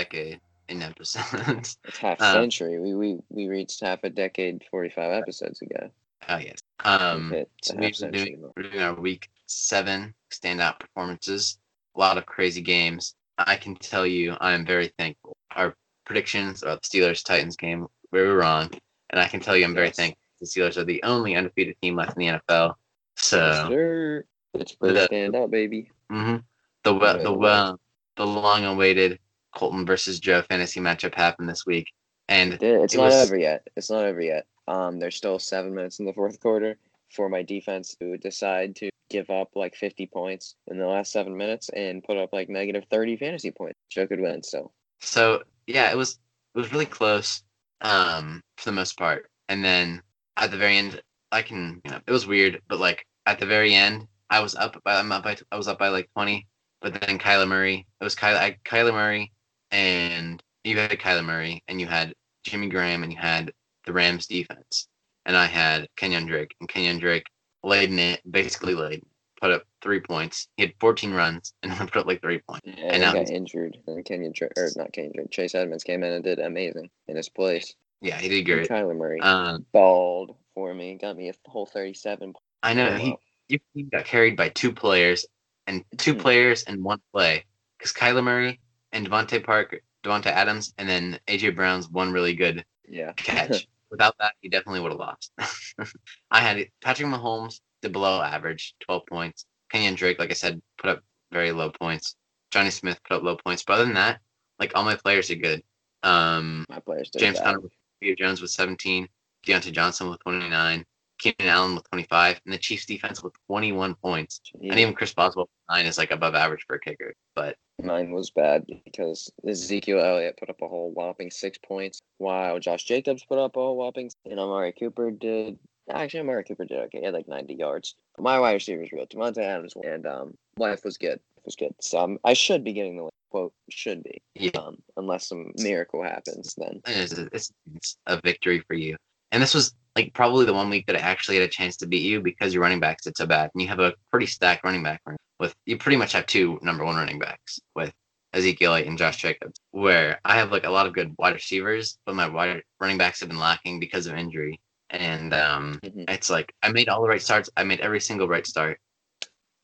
decade in episodes. It's half Um, century. We, we we reached half a decade, forty five episodes ago. oh yes. Um, so we've been doing, we're doing our week seven standout performances. A lot of crazy games. I can tell you, I am very thankful. Our predictions of the Steelers Titans game, we were wrong, and I can tell you, I'm very Yes. thankful. The Steelers are the only undefeated team left in the NFL. So. Yes, sir. Pittsburgh The- stand up, baby. hmm The the well the long-awaited Coltin versus Joe fantasy matchup happened this week, and It. It's it not was- over yet. It's not over yet. Um, there's still seven minutes in the fourth quarter for my defense to decide to give up like 50 points in the last seven minutes and put up like negative 30 fantasy points. Joe could win. So so yeah, it was it was really close um, for the most part. And then at the very end, I can you know it was weird, but like at the very end, I was up by I'm up by I was up by like 20, but then Kyler Murray, it was Kyler I, Kyler Murray, and you had Kyler Murray, and you had Jimmy Graham, and you had the Rams defense, and I had Kenyon Drake, and Kenyon Drake laid in it, basically laid, put up three points. He had 14 runs and put up like three points. and, And now got injured. And Kenyon or not Kenyon Drake, Chase Edmonds came in and did amazing in his place. Yeah, he did And great. Kyler Murray Um, balled for me, got me a whole 37. I know Oh, he wow. you, he got carried by two players and 2 Mhm. players and one play because Kyler Murray and DeVante Parker, Davante Adams, and then AJ Brown's one really good Yeah. catch. Without that, he definitely would have lost. I had Patrick Mahomes did below average, 12 points. Kenyon Drake, like I said, put up very low points. Jonnu Smith put up low points. But other than that, like all my players are good. Um, My players did James. Conner with Julio Jones with 17, Diontae Johnson with 29, Keenan Allen with 25, and the Chiefs defense with 21 points. Jeez. And even Chris Boswell nine is like above average for a kicker. But Mine was bad because Ezekiel Elliott put up a whole whopping six points. Wow, Josh Jacobs put up a whole whopping, and Amari Cooper did. Actually, Amari Cooper did okay. He had like 90 yards. My wide receiver receivers real. Davante Adams and um, life was good. It Was good. So um, I should be getting the win. quote. Should be. yeah, Um, unless some miracle happens, then it's, it's a victory for you. And this was like probably the one week that I actually had a chance to beat you because your running backs did so bad. And you have a pretty stacked running back room with you pretty much have two number one running backs with Ezekiel and Josh Jacobs. Where I have like a lot of good wide receivers, but my wide running backs have been lacking because of injury. And um, Mhm. it's like I made all the right starts. I made every single right start,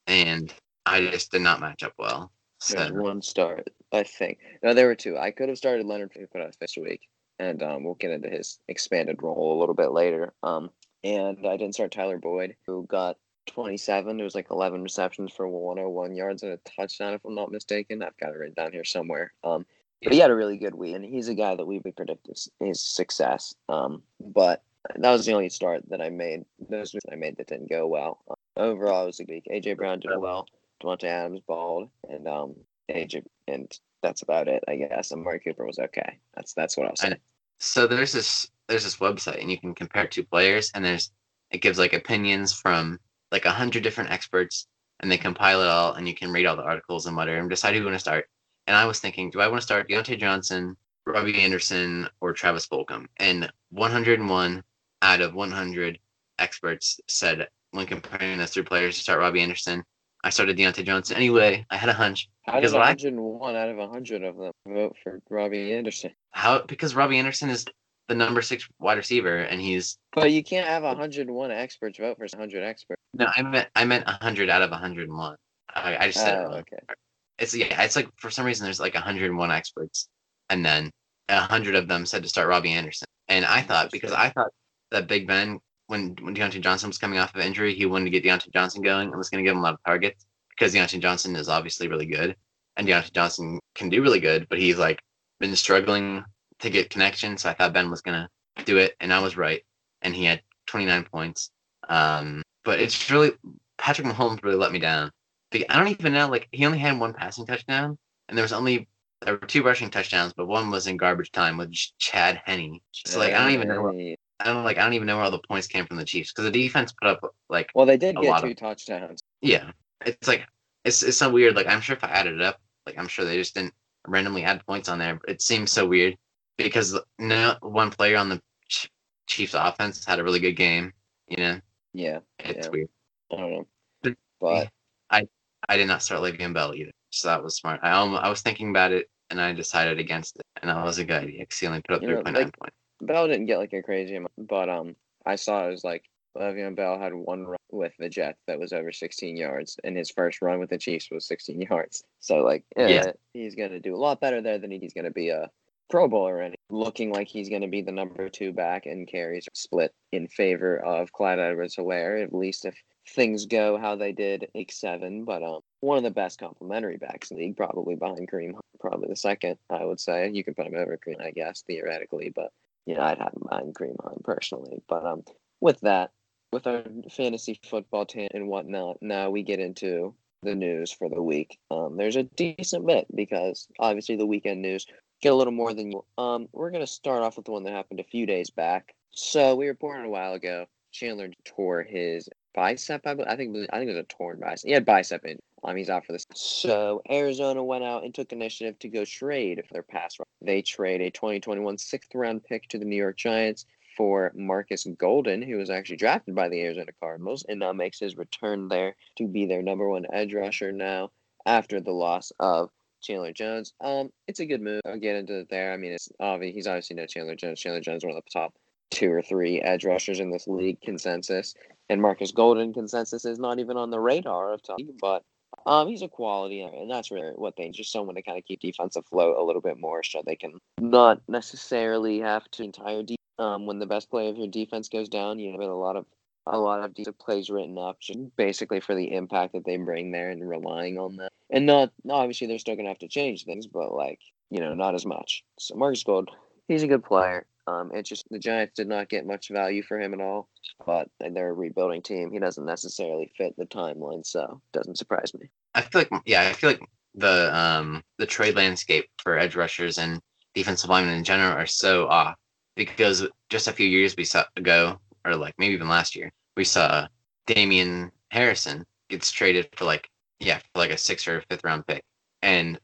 and I just did not match up well. there's one start. I think. No, there were two. I could have started Leonard Fournette this week, and um, we'll get into his expanded role a little bit later. Um, and I didn't start Tyler Boyd, who got 27. It was like 11 receptions for 101 yards and a touchdown, if I'm not mistaken. I've got it written down here somewhere. Um, but he had a really good week, and he's a guy that we would predict his, his success. Um, but that was the only start that I made. Those I made that didn't go well. Um, overall, it was a week. AJ Brown did well. Davante Adams balled, and um, AJ, and that's about it, I guess. And Amari Cooper was okay. That's that's what I'll I say. So there's this there's this website and you can compare two players and there's it gives like opinions from like a hundred different experts and they compile it all and you can read all the articles and whatever and decide who you want to start. And I was thinking, do I want to start Diontae Johnson, Robbie Anderson, or Travis Fulgham? And 101 out of 100 experts said when comparing those three players to start Robbie Anderson, I started Diontae Johnson. Anyway, I had a hunch How because does what I 101 out of 100 of them vote for Robbie Anderson? how because Robbie Anderson is the number six wide receiver and he's But you can't have 101 experts vote for 100 experts. No, I meant I meant hundred out of hundred and one. I, I just said Oh, okay. It's yeah, it's like for some reason there's like hundred and one experts, and then hundred of them said to start Robbie Anderson. And I thought because I thought that Big Ben when when Diontae Johnson was coming off of injury, he wanted to get Diontae Johnson going and was going to give him a lot of targets because Diontae Johnson is obviously really good, and Diontae Johnson can do really good, but he's like been struggling to get connection. So I thought Ben was going to do it, and I was right, and he had 29 points. Um, but it's really Patrick Mahomes really let me down. I don't even know. Like he only had one passing touchdown, and there was only there were two rushing touchdowns, but one was in garbage time with Chad Henne. So like I don't even know. Hey. I don't like I don't even know where all the points came from the Chiefs because the defense put up like Well, they did A get lot two of- touchdowns. yeah. It's like it's it's so weird. Like I'm sure if I added it up, like I'm sure they just didn't randomly add points on there. But it seems so weird because no one player on the Ch- Chiefs offense had a really good game. You know, Yeah, it's Yeah. weird. I don't know. But- But I did not start Le'Veon Bell either. so that was smart. I almost, I was thinking about it, and I decided against it, and that was a good idea because he only put up three point nine points. Bell didn't get like a crazy amount, but um, I saw it was like Le'Veon Bell had one run with the Jets that was over 16 yards, and his first run with the Chiefs was 16 yards. So like, yeah, Yeah. he's gonna do a lot better there than he's gonna be a Pro Bowler, and looking like he's gonna be the number two back and carries split in favor of Clyde Edwards-Helaire. At least if things go how they did week seven, but um, one of the best complementary backs in the league, probably behind Kareem, probably the second. I would say you can put him over Kareem, I guess theoretically, but you know, I'd have him behind Kareem Hunt personally. But um, with that, with our fantasy football team and whatnot, now we get into the news for the week. Um, there's a decent bit because obviously the weekend news get a little more than you. Um, we're gonna start off with the one that happened a few days back. So we reported a while ago. Chandler tore his bicep. I, I think I think it was a torn bicep. He had bicep injury. Um, he's out for this. So Arizona went out and took initiative to go trade for their pass rush. They trade a 2021 sixth round pick to the New York Giants for Marcus Golden, who was actually drafted by the Arizona Cardinals and now makes his return there to be their number one edge rusher now after the loss of Chandler Jones. Um, it's a good move. I'll get into it there. I mean, it's obvious he's obviously no Chandler Jones. Chandler Jones is one of the top two or three edge rushers in this league consensus, and Marcus Golden consensus is not even on the radar of top. But um, he's a quality, and that's really what they just someone to kind of keep defense afloat a little bit more, so they can not necessarily have to entire um when the best player of your defense goes down. You have a lot of a lot of plays written up, just basically for the impact that they bring there and relying on that. And not obviously they're still gonna have to change things, but like you know not as much. So Marcus Gold, he's a good player. Um, it's just the Giants did not get much value for him at all, but they're a rebuilding team. He doesn't necessarily fit the timeline, so doesn't surprise me. I feel like yeah, I feel like the um the trade landscape for edge rushers and defensive linemen in general are so off because just a few years we saw ago, or like maybe even last year, we saw Damon Harrison gets traded for like yeah, for like a sixth or fifth round pick. And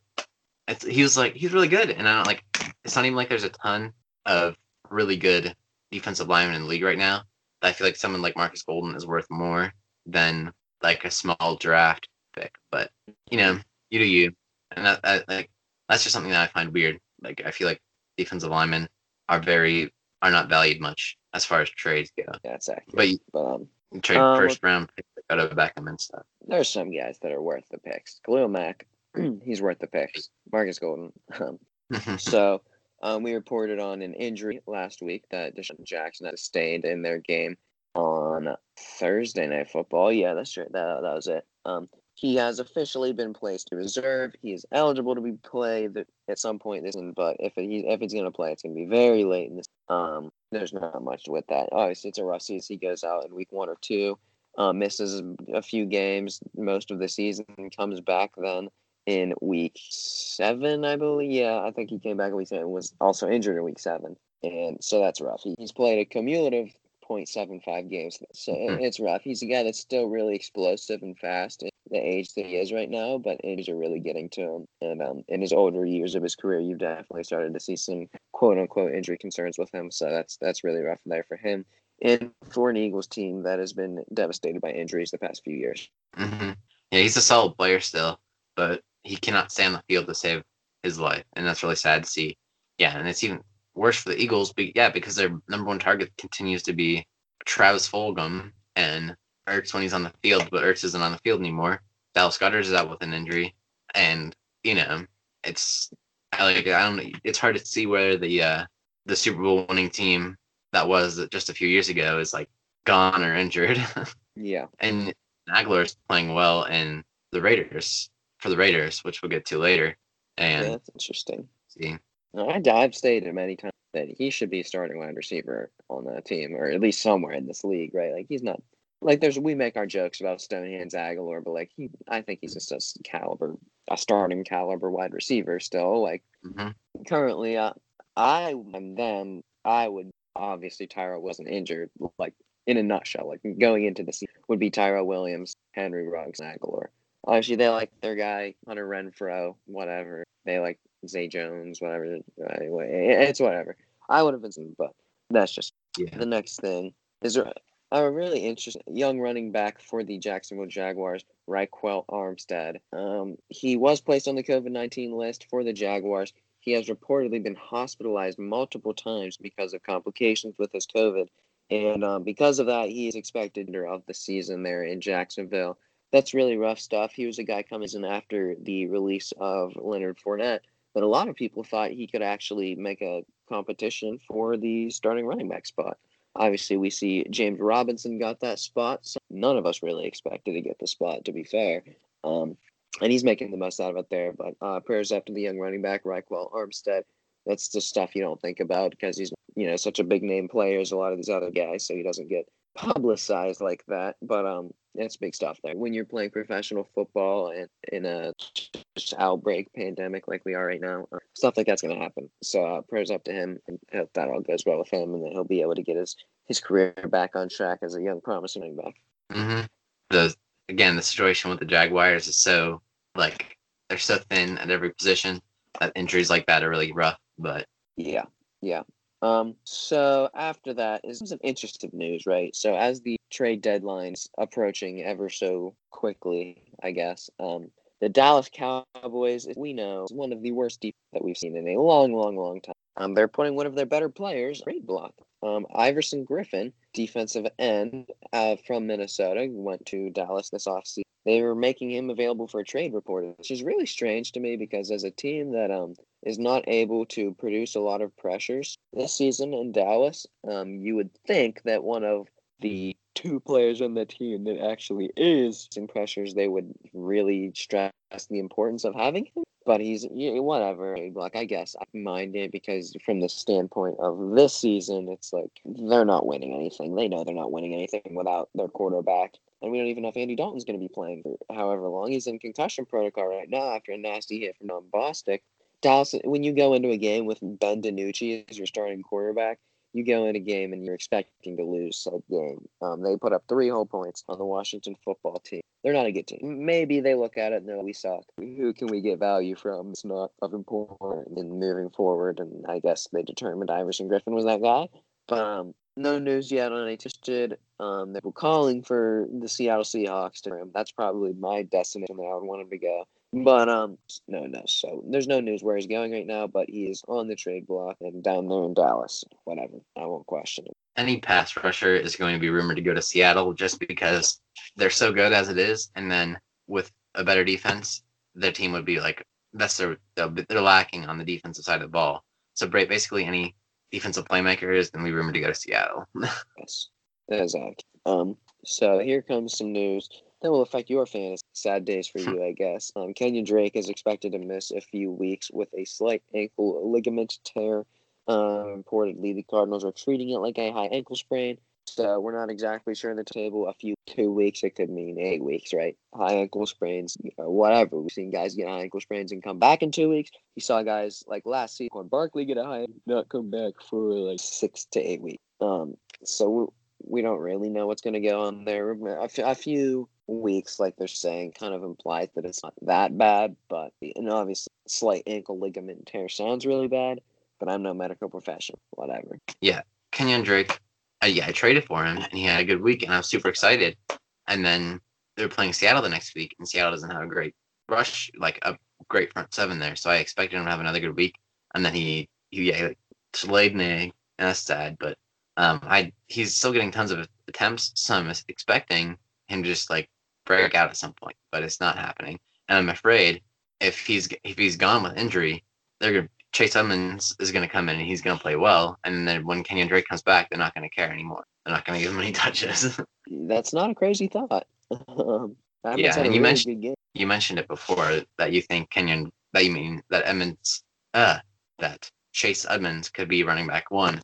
he was like he's really good. And I don't like it's not even like there's a ton of really good defensive linemen in the league right now. I feel like someone like Marcus Golden is worth more than like a small draft pick. But you know, you do you, and that, that like that's just something that I find weird. Like I feel like defensive linemen are very are not valued much as far as trades go. Yeah, that's accurate. But you But um, trade Um, first round picks out of Beckham and stuff. there's some guys that are worth the picks. Khalil Mack, he's worth the picks. Marcus Golden, um, so um, we reported on an injury last week that DeSean Jackson had stayed in their game on Thursday Night Football. Yeah, that's right. That, that was it. Um, he has officially been placed to reserve. He is eligible to be played at some point this season, but if he if he's going to play, it's going to be very late in this. Um, there's not much with that. Obviously, it's a rough season. He goes out in week one or two, uh, misses a few games most of the season, comes back then in week seven, I believe. Yeah, I think he came back in week seven. Was also injured in week seven, and so that's rough. He's played a cumulative 0.75 games, so Mhm. it's rough. He's a guy that's still really explosive and fast at the age that he is right now, but injuries are really getting to him. And um, in his older years of his career, you've definitely started to see some quote unquote injury concerns with him. So that's that's really rough there for him. And for an Eagles team that has been devastated by injuries the past few years. hmm Yeah, he's a solid player still, but he cannot stay on the field to save his life, and that's really sad to see. Yeah, and it's even worse for the Eagles. But yeah, because their number one target continues to be Travis Fulgham and Ertz when he's on the field, but Ertz isn't on the field anymore. Dallas Goedert is out with an injury, and you know it's I like I don't know. It's hard to see where the uh, the Super Bowl winning team that was just a few years ago is like gone or injured. Yeah. and Agholor is playing well in the Raiders for the Raiders, which we'll get to later. And yeah, that's interesting. see, No, I, I've stated many times that he should be a starting wide receiver on that team, or at least somewhere in this league, right? Like he's not like there's we make our jokes about Stonehands Agholor, but like he, I think he's just a caliber, a starting caliber wide receiver still. Like mhm. currently, uh, I and then I would obviously Tyrell wasn't injured. Like in a nutshell, like going into the season would be Tyrell Williams, Henry Ruggs, and Agholor. Obviously, they like their guy Hunter Renfrow, whatever. They like Zay Jones, whatever. Anyway, it's whatever. I would have been, some, but that's just yeah, the next thing. Is there a really interesting young running back for the Jacksonville Jaguars, Ryquell Armstead. Um, he was placed on the COVID 19 list for the Jaguars. He has reportedly been hospitalized multiple times because of complications with his COVID. And um, because of that, he is expected of the season there in Jacksonville. That's really rough stuff. He was a guy coming in after the release of Leonard Fournette, but a lot of people thought he could actually make a competition for the starting running back spot. Obviously, we see James Robinson got that spot. So none of us really expected to get the spot, to be fair. Um, and he's making the most out of it there. But uh, prayers after the young running back, Ryquell Armstead. That's the stuff you don't think about because he's, you know, such a big name player as a lot of these other guys, so he doesn't get publicized like that. But um, it's big stuff there. When you're playing professional football and in a outbreak pandemic like we are right now, uh, stuff like that's going to happen. So uh, prayers up to him, and hope that all goes well with him, and that he'll be able to get his his career back on track as a young promising running back. Mm-hmm. The again, the situation with the Jaguars is so like they're so thin at every position that injuries like that are really rough. But yeah, yeah. Um, so after that is some interesting news, right? So as the trade deadline's approaching ever so quickly, I guess, um, the Dallas Cowboys, we know, is one of the worst defense that we've seen in a long, long, long time. Um, they're putting one of their better players trade block. Um, Everson Griffen, defensive end uh, from Minnesota, went to Dallas this offseason. They were making him available for a trade report, which is really strange to me because as a team that um, is not able to produce a lot of pressures this season in Dallas, um, you would think that one of the two players on the team that actually is in pressures, they would really stress the importance of having him. But he's yeah, whatever. Like I guess I mind it because from the standpoint of this season, it's like they're not winning anything. They know they're not winning anything without their quarterback. And we don't even know if Andy Dalton's going to be playing for however long. He's in concussion protocol right now after a nasty hit from Jon Bostic. Dallas, when you go into a game with Ben DiNucci as your starting quarterback, you go in a game and you're expecting to lose that game. Um, they put up three whole points on the Washington football team. They're not a good team. Maybe they look at it and they're like, we suck. Who can we get value from? It's not of importance in moving forward. And I guess they determined Everson Griffen was that guy. But um, no news yet on interested. Um, they were calling for the Seattle Seahawks to him. That's probably my destination that I would want him to go. But um, no, no. So there's no news where he's going right now, but he is on the trade block and down there in Dallas. Whatever, I won't question it. Any pass rusher is going to be rumored to go to Seattle just because they're so good as it is, and then with a better defense, their team would be like that's their they're lacking on the defensive side of the ball. So basically, any defensive playmaker is then we rumored to go to Seattle. yes, exactly. Um, so here comes some news that will affect your fantasy. Sad days for you, I guess. Um, Kenyon Drake is expected to miss a few weeks with a slight ankle ligament tear. Um, reportedly, the Cardinals are treating it like a high ankle sprain. So we're not exactly sure in the table. A few two weeks, it could mean eight weeks, right? High ankle sprains, whatever. We've seen guys get high ankle sprains and come back in two weeks. You saw guys like last season, Barkley get a high, not come back for like six to eight weeks. Um, so we don't really know what's going to go on there. A, few weeks, like they're saying, kind of implies that it's not that bad. But and obviously, slight ankle ligament tear sounds really bad. But I'm no medical professional. Whatever. Yeah, Kenyon Drake. Uh, yeah, I traded for him, and he had a good week, and I was super excited. And then they're playing Seattle the next week, and Seattle doesn't have a great rush, like a great front seven there. So I expected him to have another good week, and then he, he yeah, like, laid an egg, and that's sad. But um, I he's still getting tons of attempts, so I'm expecting him to just like break out at some point, but it's not happening. And I'm afraid if he's if he's gone with injury, they're gonna Chase Edmonds is gonna come in and he's gonna play well, and then when Kenyon Drake comes back, they're not gonna care anymore. They're not gonna give him any touches. That's not a crazy thought. um, yeah, and you really mentioned you mentioned it before that you think Kenyon that you mean that Edmonds uh that Chase Edmonds could be running back one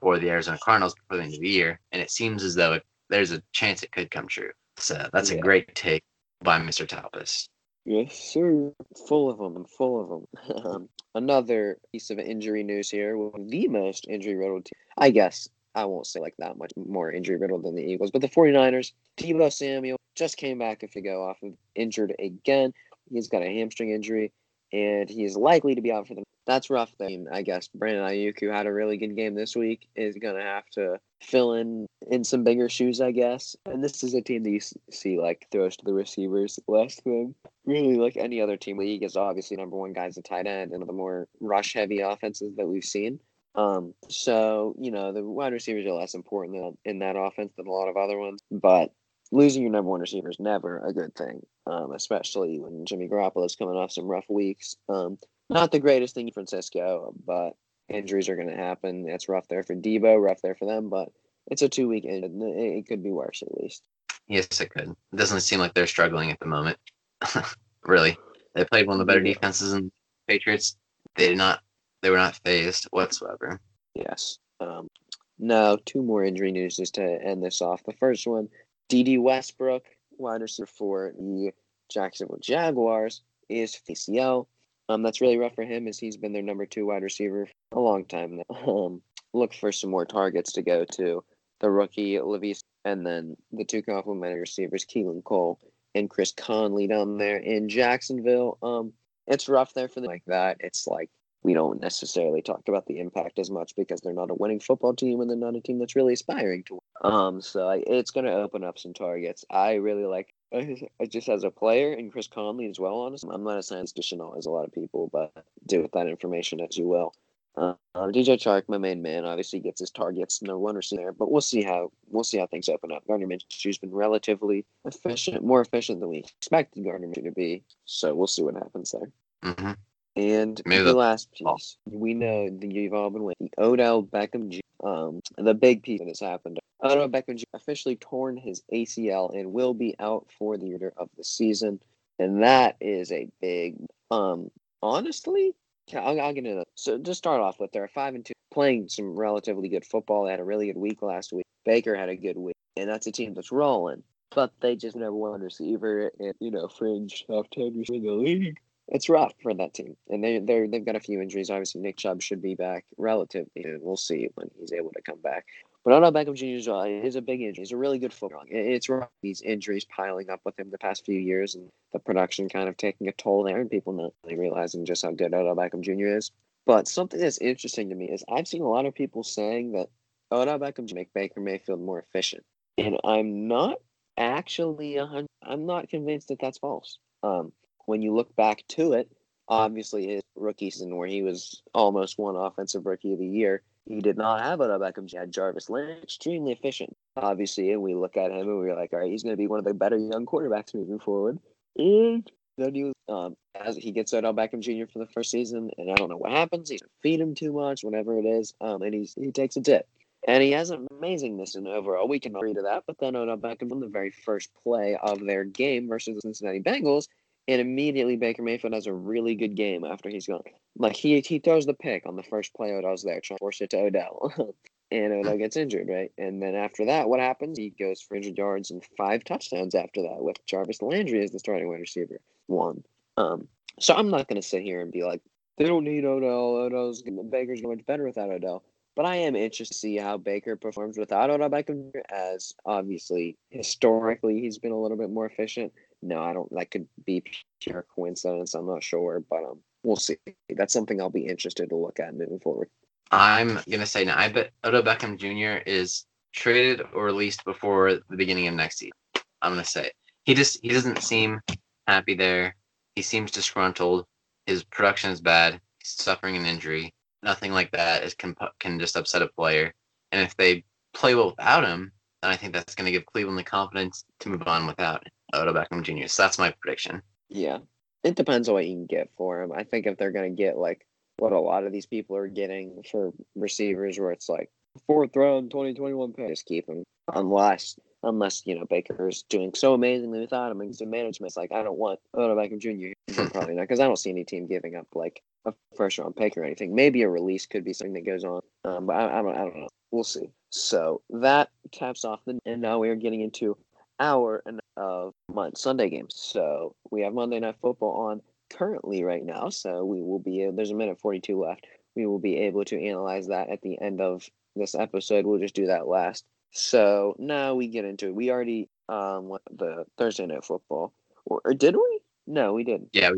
for the Arizona Cardinals before the end of the year, and it seems as though it, there's a chance it could come true. So that's yeah. a great take by Mr. Talpis. Yes, sir. Full of them, full of them. Um, another piece of injury news here. With the most injury riddled team. I guess I won't say like that much more injury riddled than the Eagles, but the 49ers, Deebo Samuel just came back if you go off of injured again. He's got a hamstring injury, and he is likely to be out for the that's rough. I guess Brandon Aiyuk, who had a really good game this week, is gonna have to fill in in some bigger shoes, I guess. And this is a team that you see like throws to the receivers less than really like any other team. League is obviously number one guys a tight end and the more rush heavy offenses that we've seen. Um, so you know the wide receivers are less important in that offense than a lot of other ones, but losing your number one receiver is never a good thing, um, especially when Jimmy Garoppolo is coming off some rough weeks. Um, not the greatest thing in Francisco, but injuries are going to happen. It's rough there for Deebo, rough there for them, but it's a two week. It, it could be worse at least. Yes, it could. It doesn't seem like they're struggling at the moment. really, they played one of the better defenses in Patriots. They did not. They were not phased whatsoever. Yes. Um, now, two more injury news just to end this off. The first one, Dede Westbrook, wide receiver for the Jacksonville Jaguars, is ACL. Um, that's really rough for him as he's been their number two wide receiver a long time now. Um, look for some more targets to go to the rookie Levis and then the two complimentary receivers, Keelan Cole and Chris Conley down there in Jacksonville. Um, it's rough there for them like that. It's like we don't necessarily talk about the impact as much because they're not a winning football team and they're not a team that's really aspiring to. Win. Um, so I, it's going to open up some targets. I really like just as a player and Chris Conley as well. Honestly, I'm not as statistician as a lot of people, but do with that information as you will. Uh, DJ Chark, my main man, obviously gets his targets, no one there, but we'll see how we'll see how things open up. Gardner Minshew's been relatively efficient, more efficient than we expected Gardner Minshew to be, so we'll see what happens there. Mm-hmm. And Maybe the last piece, we know that you've all been with the Odell Beckham, um, the big piece that has happened. Odell Beckham officially torn his ACL and will be out for the year of the season, and that is a big. Um, honestly, I'll, I'll get into that. So just start off with they're five and two, playing some relatively good football. They had a really good week last week. Baker had a good week, and that's a team that's rolling. But they just never won receiver and you know fringe top ten in the league it's rough for that team, and they they they've got a few injuries. Obviously, Nick Chubb should be back relatively, and we'll see when he's able to come back. But Odell Beckham Jr. is a big injury. He's a really good football. It's rough. These injuries piling up with him the past few years, and the production kind of taking a toll there, and people not really realizing just how good Odell Beckham Jr. is. But something that's interesting to me is I've seen a lot of people saying that Odell Beckham make Baker Mayfield more efficient, and I'm not actually i I'm not convinced that that's false. Um, when you look back to it, obviously his rookie season where he was almost one offensive rookie of the year, he did not have Odell Beckham. He had Jarvis Landry, extremely efficient. Obviously, and we look at him and we're like, all right, he's going to be one of the better young quarterbacks moving forward. And then he was, um, as he gets Odell Beckham Jr. for the first season, and I don't know what happens. He's feed him too much, whatever it is, um, and he's he takes a dip. And he has amazingness in overall. We can agree to that. But then Odell Beckham on the very first play of their game versus the Cincinnati Bengals, and immediately Baker Mayfield has a really good game after he's gone. Like he he throws the pick on the first play Odell's there, trying to force it to Odell. and Odell gets injured, right? And then after that, what happens? He goes for 100 yards and five touchdowns after that with Jarvis Landry as the starting wide receiver. One. Um, so I'm not going to sit here and be like, they don't need Odell. Odell's Baker's much better without Odell. But I am interested to see how Baker performs without Odell Beckham, as obviously historically he's been a little bit more efficient no, I don't. That could be pure coincidence. I'm not sure, but um, we'll see. That's something I'll be interested to look at moving forward. I'm gonna say now. I bet Odell Beckham Jr. is traded or released before the beginning of next season. I'm gonna say he just he doesn't seem happy there. He seems disgruntled. His production is bad. He's suffering an injury. Nothing like that is can can just upset a player. And if they play well without him, then I think that's going to give Cleveland the confidence to move on without Odell Beckham Jr. So that's my prediction. Yeah, it depends on what you can get for him. I think if they're going to get like what a lot of these people are getting for receivers, where it's like fourth round, twenty twenty one pick, just keep him unless unless you know Baker is doing so amazingly without him. And the management's like, I don't want Odell Beckham Jr. probably not because I don't see any team giving up like a first round pick or anything. Maybe a release could be something that goes on, um, but I, I don't. I don't know. We'll see. So that caps off the, and now we are getting into hour and of month Sunday games. So we have Monday Night Football on currently right now. So we will be there's a minute 42 left. We will be able to analyze that at the end of this episode. We'll just do that last. So now we get into it. We already um the Thursday Night Football, or, or did we? No, we didn't. Yeah,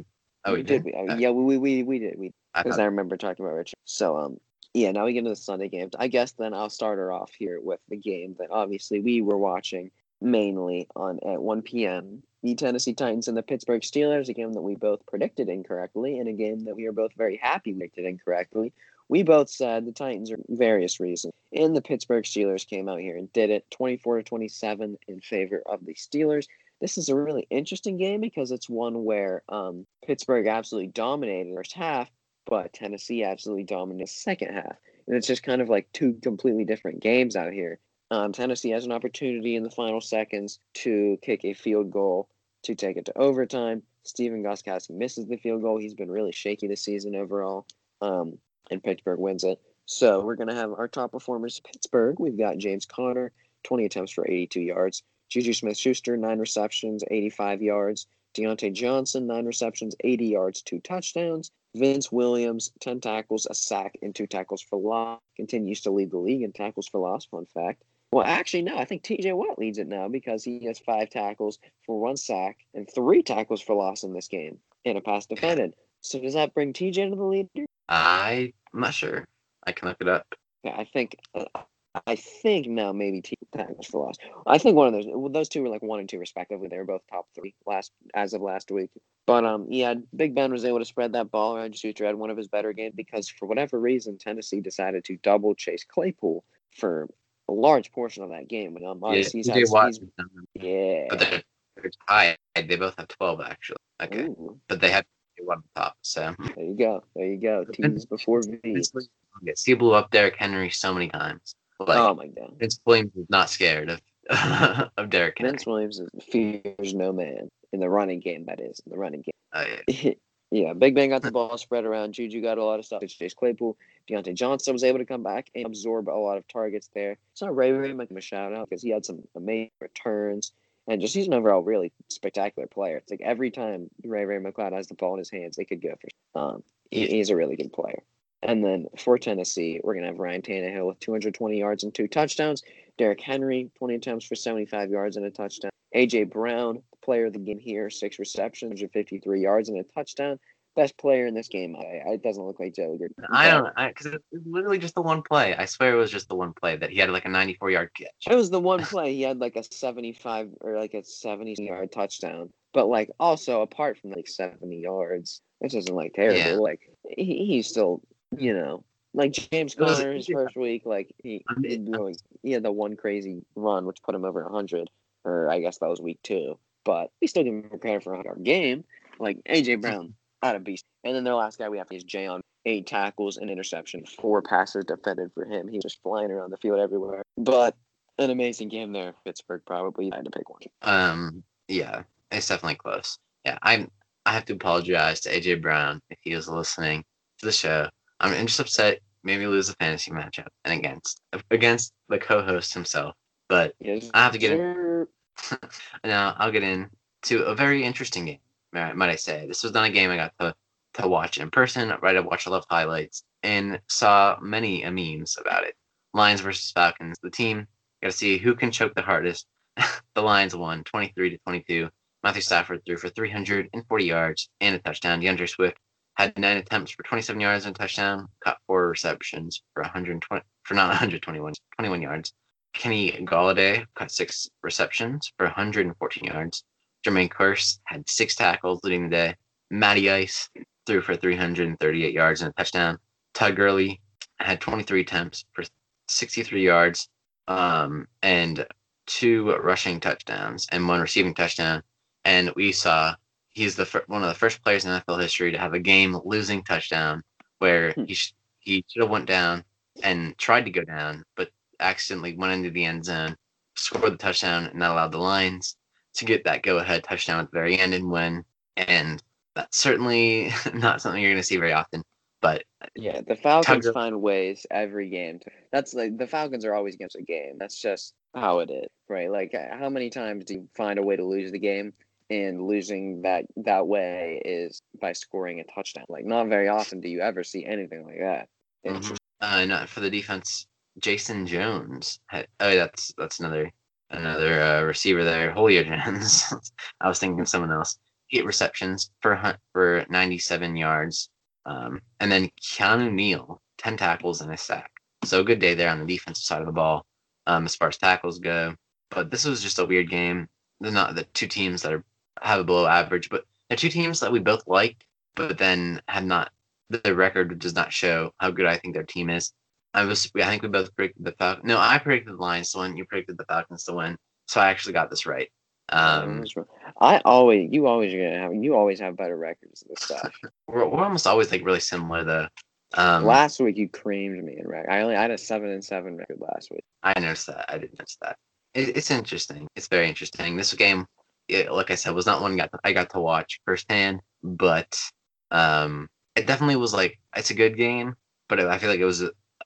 Oh, we did. did. We, uh, yeah, we, we we did. We because thought- I remember talking about Richard. So um yeah, now we get into the Sunday games. I guess then I'll start her off here with the game that obviously we were watching mainly on at 1 p.m. The Tennessee Titans and the Pittsburgh Steelers, a game that we both predicted incorrectly, and a game that we are both very happy we predicted incorrectly. We both said the Titans are various reasons. And the Pittsburgh Steelers came out here and did it 24 to 27 in favor of the Steelers. This is a really interesting game because it's one where um, Pittsburgh absolutely dominated first half, but Tennessee absolutely dominated the second half. And it's just kind of like two completely different games out here. Um, Tennessee has an opportunity in the final seconds to kick a field goal to take it to overtime. Stephen Gostkowski misses the field goal. He's been really shaky this season overall, um, and Pittsburgh wins it. So we're going to have our top performers Pittsburgh. We've got James Conner, 20 attempts for 82 yards. Juju Smith Schuster, nine receptions, 85 yards. Diontae Johnson, nine receptions, 80 yards, two touchdowns. Vince Williams, 10 tackles, a sack, and two tackles for loss. Continues to lead the league in tackles for loss, fun fact. Well, actually, no, I think TJ Watt leads it now because he has five tackles for one sack and three tackles for loss in this game and a pass defended. So does that bring TJ to the lead? I, I'm not sure. I can look it up. Yeah, I think uh, I think now maybe T tackles for loss. I think one of those well, those two were like one and two respectively. They were both top three last as of last week. But um yeah, Big Ben was able to spread that ball around. Schuster had one of his better games because for whatever reason Tennessee decided to double chase Claypool for a large portion of that game. And um, Yeah, he's had, Watt, he's, yeah. but they're, they're tied. They both have 12 actually. Okay, but they have one top. So there you go. There you go. T's before V. Yes, he blew up Derrick Henry so many times. Like oh my god. Vince Williams is not scared of of Derrick Henry. Vince Williams fears no man in the running game. That is in the running game. Uh, yeah. yeah, Big Ben got the ball spread around. Juju got a lot of stuff. Chase Claypool, Diontae Johnson was able to come back and absorb a lot of targets there. So Ray Ray make him a shout out because he had some amazing returns and just he's an overall really spectacular player. It's like every time Ray Ray McCloud has the ball in his hands, they could go for. Um, he- he's a really good player. And then for Tennessee, we're gonna have Ryan Tannehill with 220 yards and two touchdowns. Derrick Henry, 20 attempts for 75 yards and a touchdown. AJ Brown, player of the game here, six receptions, or 53 yards and a touchdown. Best player in this game. I, it doesn't look like Joe Good. I don't know. because it was literally just the one play. I swear it was just the one play that he had like a 94 yard catch. It was the one play he had like a 75 or like a 70 yard touchdown. But like also apart from like 70 yards, this isn't like terrible. Yeah. Like he, he's still, you know, like James Conner his first week, like he, he, he had the one crazy run which put him over 100, or I guess that was week two. But we still give him credit for hundred game. Like AJ Brown, out of beast. And then their last guy we have is Jayon eight tackles and interception, four passes defended for him. He was just flying around the field everywhere. But an amazing game there. Pittsburgh probably had to pick one. Um, yeah, it's definitely close. Yeah, I'm. I have to apologize to AJ Brown if he was listening to the show. I'm just upset. Maybe lose a fantasy matchup and against against the co-host himself. But I have to get it. now I'll get into a very interesting game. Might I say? This was not a game I got to to watch in person. Right, I watched a lot of highlights and saw many memes about it. Lions versus Falcons. The team got to see who can choke the hardest. the Lions won 23 to 22. Matthew Stafford threw for 340 yards and a touchdown. D'Andre Swift had nine attempts for 27 yards and a touchdown. Caught four receptions for 120 for not 121 21 yards. Kenny Golladay caught six receptions for 114 yards. Jermaine Curse had six tackles leading the day. Matty Ice threw for 338 yards and a touchdown. Todd Gurley had 23 attempts for 63 yards um, and two rushing touchdowns and one receiving touchdown. And we saw he's the fir- one of the first players in NFL history to have a game losing touchdown where Hmm. he sh- he should have went down and tried to go down, but accidentally went into the end zone, scored the touchdown, and that allowed the Lions to get that go ahead touchdown at the very end and win. And that's certainly not something you're going to see very often. But Yeah, the Falcons Tugger- find ways every game. To, that's like the Falcons are always against a game. That's just how it is, right? Like uh, how many times do you find a way to lose the game? And losing that that way is by scoring a touchdown. Like not very often do you ever see anything like that. Mhm. Uh, not for the defense, Jason Jones. Oh, that's that's another another uh, receiver there, Julio Jones. I was thinking of someone else. eight receptions for Hunt for 97 yards. Um, and then Keanu Neal, 10 tackles and a sack. So a good day there on the defensive side of the ball um, as far as tackles go. But this was just a weird game. They're not the two teams that are have a below average, but they're two teams that we both liked, but then have not the record does not show how good I think their team is. I was I think we both predicted the Falcons. No, I predicted the Lions to win. You predicted the Falcons to win. So I actually got this right. Um, I always, you always are gonna have, you always have better records than stuff. we're, we're almost always like really similar though. Um, last week you creamed me in record. I only I had a seven and seven record last week. I noticed that. I didn't notice that. It, it's interesting. It's very interesting. This game, it, like I said, was not one got I got to watch firsthand, but um, it definitely was like it's a good game. But I feel like it was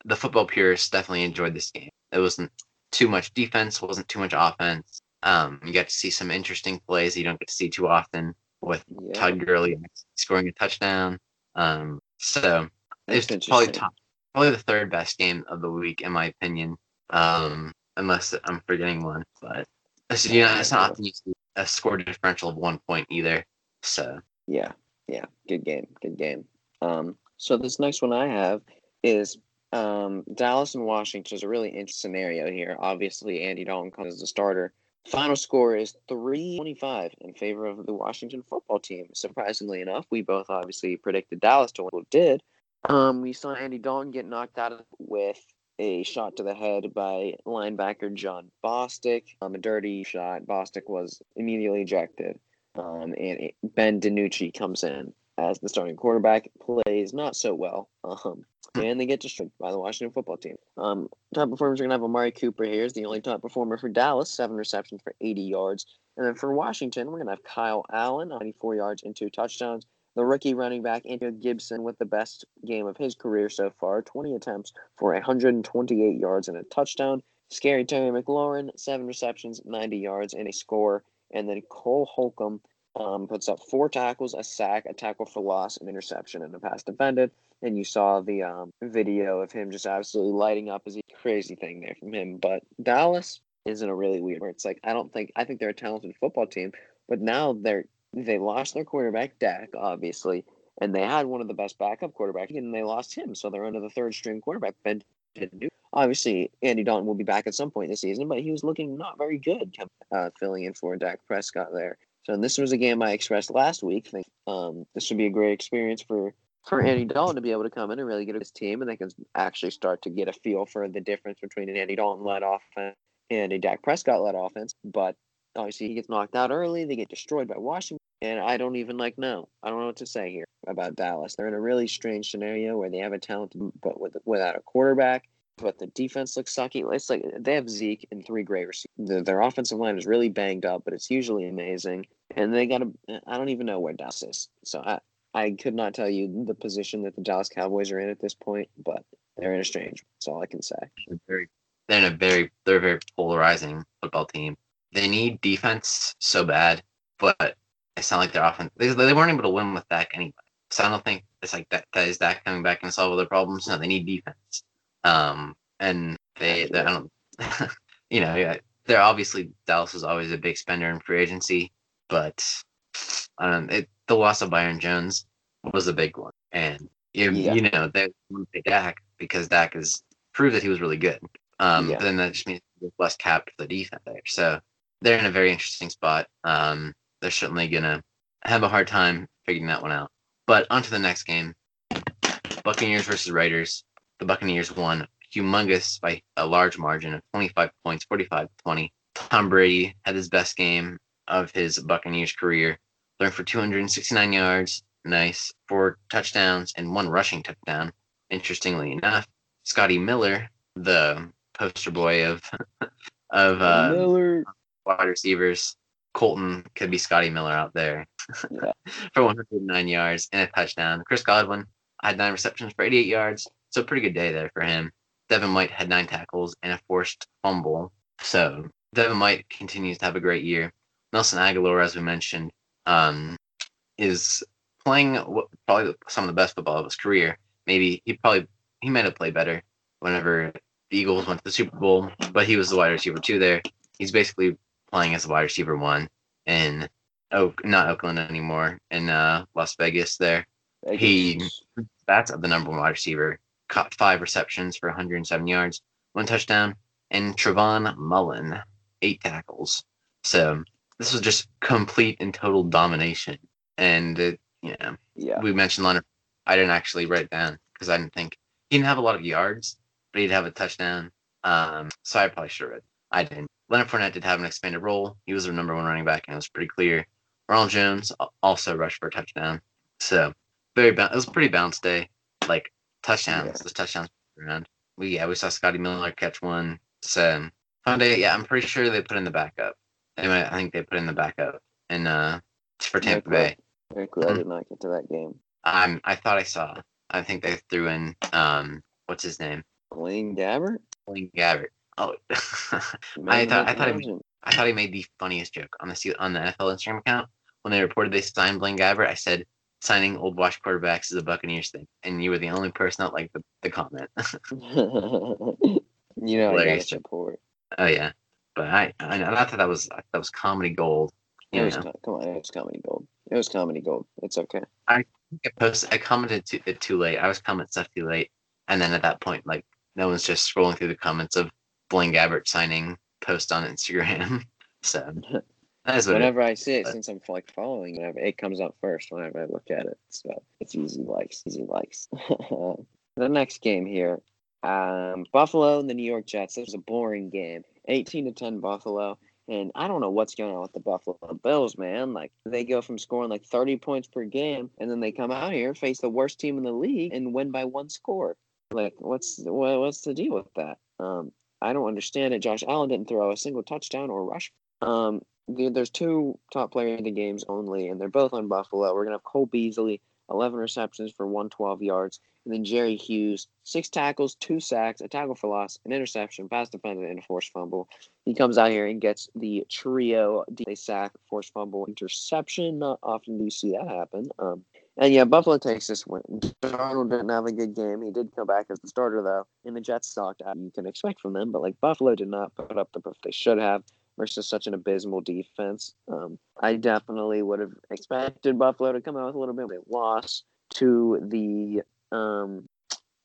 the football purists definitely enjoyed this game. It wasn't too much defense, wasn't too much offense. Um, you got to see some interesting plays you don't get to see too often with yeah. Todd Gurley scoring a touchdown. Um, so it's probably top, probably the third best game of the week in my opinion. Um, unless I'm forgetting one, but it's, you know, it's not often you see a score differential of one point either. So yeah, yeah, good game, good game. Um, so this next one I have is um, Dallas and Washington is a really interesting scenario here. Obviously, Andy Dalton comes as a starter. Final score is 325 in favor of the Washington football team. Surprisingly enough, we both obviously predicted Dallas to win. Did um, we saw Andy Dalton get knocked out with a shot to the head by linebacker Jon Bostic. Um, a dirty shot. Bostic was immediately ejected. Um, and Ben DiNucci comes in as the starting quarterback, plays not so well. Um, and they get destroyed by the Washington football team. Um, top performers are going to have Amari Cooper here is the only top performer for Dallas, seven receptions for 80 yards. And then for Washington, we're going to have Kyle Allen, 94 yards and two touchdowns. The rookie running back, Antonio Gibson, with the best game of his career so far 20 attempts for 128 yards and a touchdown. Scary Terry McLaurin, seven receptions, 90 yards, and a score. And then Cole Holcomb um, puts up four tackles, a sack, a tackle for loss, an interception, and a pass defended. And you saw the um, video of him just absolutely lighting up as a crazy thing there from him. But Dallas is in a really weird where it's like I don't think I think they're a talented football team, but now they're they lost their quarterback Dak obviously, and they had one of the best backup quarterbacks, and they lost him, so they're under the third string quarterback Ben. Obviously, Andy Dalton will be back at some point this season, but he was looking not very good, uh, filling in for Dak Prescott there. So this was a game I expressed last week. Think um, this would be a great experience for for Andy Dalton to be able to come in and really get his team, and they can actually start to get a feel for the difference between an Andy Dalton led offense and a Dak Prescott led offense. But obviously, he gets knocked out early. They get destroyed by Washington, and I don't even like know. I don't know what to say here about Dallas. They're in a really strange scenario where they have a talent, but with, without a quarterback but the defense looks sucky. It's like they have Zeke and three great receivers. Their offensive line is really banged up, but it's usually amazing. And they got a, I don't even know where Dallas is. So I, I could not tell you the position that the Dallas Cowboys are in at this point, but they're in a strange. That's all I can say. They're very, they're in a very, they're a very polarizing football team. They need defense so bad, but it's not like their offense. They, they weren't able to win with Dak anyway. So I don't think it's like that. That is Dak coming back and solve all their problems. No, they need defense. Um, and they, they I don't, you know, yeah, they're obviously Dallas is always a big spender in free agency, but um, it, the loss of Byron Jones was a big one, and you, yeah. you know they want to pay Dak because Dak has proved that he was really good. Um, yeah. but then that just means less cap for the defense there. So they're in a very interesting spot. Um, they're certainly gonna have a hard time figuring that one out. But on to the next game. Buccaneers versus Raiders the Buccaneers won humongous by a large margin of 25 points, 45 20. Tom Brady had his best game of his Buccaneers career, throwing for 269 yards, nice, four touchdowns, and one rushing touchdown. Interestingly enough, Scotty Miller, the poster boy of of uh, Miller. wide receivers, Coltin could be Scotty Miller out there yeah. for 109 yards and a touchdown. Chris Godwin had nine receptions for 88 yards, so pretty good day there for him. Devin White had nine tackles and a forced fumble. So Devin White continues to have a great year. Nelson Agholor, as we mentioned, um, is playing probably some of the best football of his career. Maybe he probably he might have played better whenever the Eagles went to the Super Bowl, but he was the wide receiver two there. He's basically playing as a wide receiver one, in Oak, not Oakland anymore, in uh, Las Vegas. There, He- that's the number one wide receiver. Caught five receptions for 107 yards, one touchdown, and Trayvon Mullen, eight tackles. So this was just complete and total domination. And it, you know, yeah. we mentioned Leonard. I didn't actually write it down because I didn't think he didn't have a lot of yards, but he'd have a touchdown. Um, so I probably should have read. I didn't. Leonard Fournette did have an expanded role. He was the number one running back, and it was pretty clear. Ronald Jones also rushed for a touchdown. So very ba- it was a pretty balanced day. Like touchdowns, Yeah. the touchdowns around. We yeah, we saw Scotty Miller catch one. So fun day. Yeah, I'm pretty sure they put in the backup. I think they put in the backup and uh for Tampa Very Bay. Very cool. I did not get to that game. Um, I thought I saw. I think they threw in um, what's his name, Blaine Gabbert? Blaine Gabbert. Oh, I thought- I thought he-. I thought he made the funniest joke on the on the NFL Instagram account when they reported they signed Blaine Gabbert. I said signing old wash quarterbacks is a Buccaneers thing, and you were the only person that liked the, the comment. you know, I got Hilarious to support. oh yeah, but I I, I thought that was that was comedy gold. It was come on, it was comedy gold. It was comedy gold. It's okay. I posted I commented too, it too late. I was commenting stuff too late, and then at that point, like no one's just scrolling through the comments of Blaine Gabbert signing post on Instagram. so that is what it Whenever I see it, but- since I'm like following, whenever it comes up first, whenever I look at it, so it's easy likes, easy likes. the next game here, um, Buffalo and the New York Jets. This was a boring game, 18 to 10 Buffalo. And I don't know what's going on with the Buffalo Bills, man. Like they go from scoring like 30 points per game, and then they come out here face the worst team in the league and win by one score. Like what's what, what's the deal with that? Um, I don't understand it. Josh Allen didn't throw a single touchdown or rush. Um, the, there's two top players in the games only, and they're both on Buffalo. We're gonna have Cole Beasley, 11 receptions for 112 yards, and then Jerry Hughes, six tackles, two sacks, a tackle for loss, an interception, pass defended, and a forced fumble. He comes out here and gets the trio: they sack, forced fumble, interception. Not often do you see that happen. Um, and yeah, Buffalo takes this win. Darnold didn't have a good game. He did come back as the starter though, and the Jets sucked. as You can expect from them, but like Buffalo did not put up the proof they should have versus such an abysmal defense. Um, I definitely would have expected Buffalo to come out with a little bit of a loss to the um,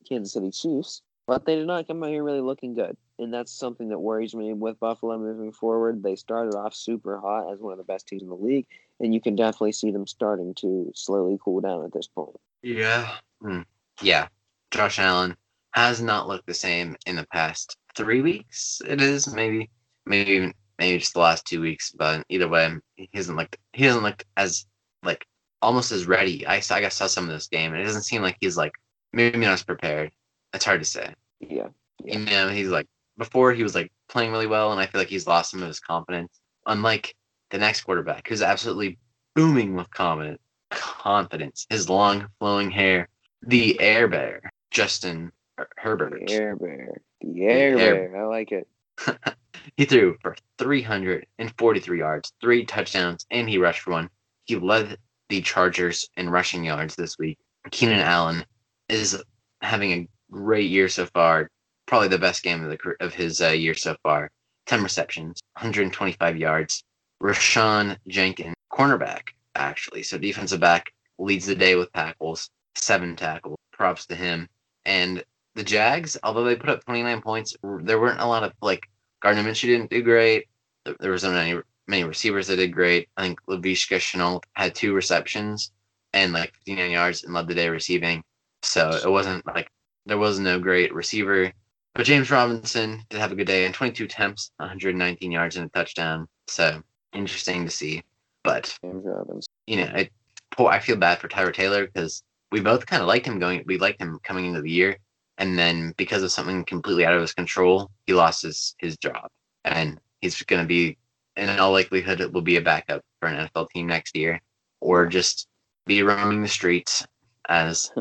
Kansas City Chiefs, but they did not come out here really looking good. And that's something that worries me with Buffalo moving forward. They started off super hot as one of the best teams in the league, and you can definitely see them starting to slowly cool down at this point. Yeah. Hmm. Yeah. Josh Allen has not looked the same in the past three weeks. It is maybe, maybe, even- maybe just the last two weeks. But either way, he hasn't looked. He hasn't looked as like almost as ready. I saw. I guess saw some of this game, and it doesn't seem like he's like maybe not as prepared. It's hard to say. Yeah. Yeah. You know, he's like before he was like playing really well, and I feel like he's lost some of his confidence. Unlike the next quarterback, who's absolutely booming with confidence, confidence. His long flowing hair, the air bear, Justin Herbert. The Air Bear. The Air Air- Bear. I like it. He threw for 343 yards, three touchdowns, and he rushed for one. He led the Chargers in rushing yards this week. Keenan Allen is having a great year so far. Probably the best game of the of his uh, year so far. 10 receptions, 125 yards. Rayshawn Jenkins, cornerback, actually. So defensive back leads the day with tackles, seven tackles. Props to him. And the Jags, although they put up 29 points, there weren't a lot of like Gardner Minshew didn't do great. There- wasn't any many receivers that did great. I think Lavishka Shenault had two receptions and like 59 yards and led the day receiving. So it wasn't like there was no great receiver. But James Robinson did have a good day and 22 attempts, 119 yards and a touchdown. So interesting to see. But James Robbins. you know, I I feel bad for Tyrod Taylor because we both kind of liked him going. We liked him coming into the year, and then because of something completely out of his control, he lost his his job, and he's going to be, in all likelihood, it will be a backup for an NFL team next year, or just be roaming the streets as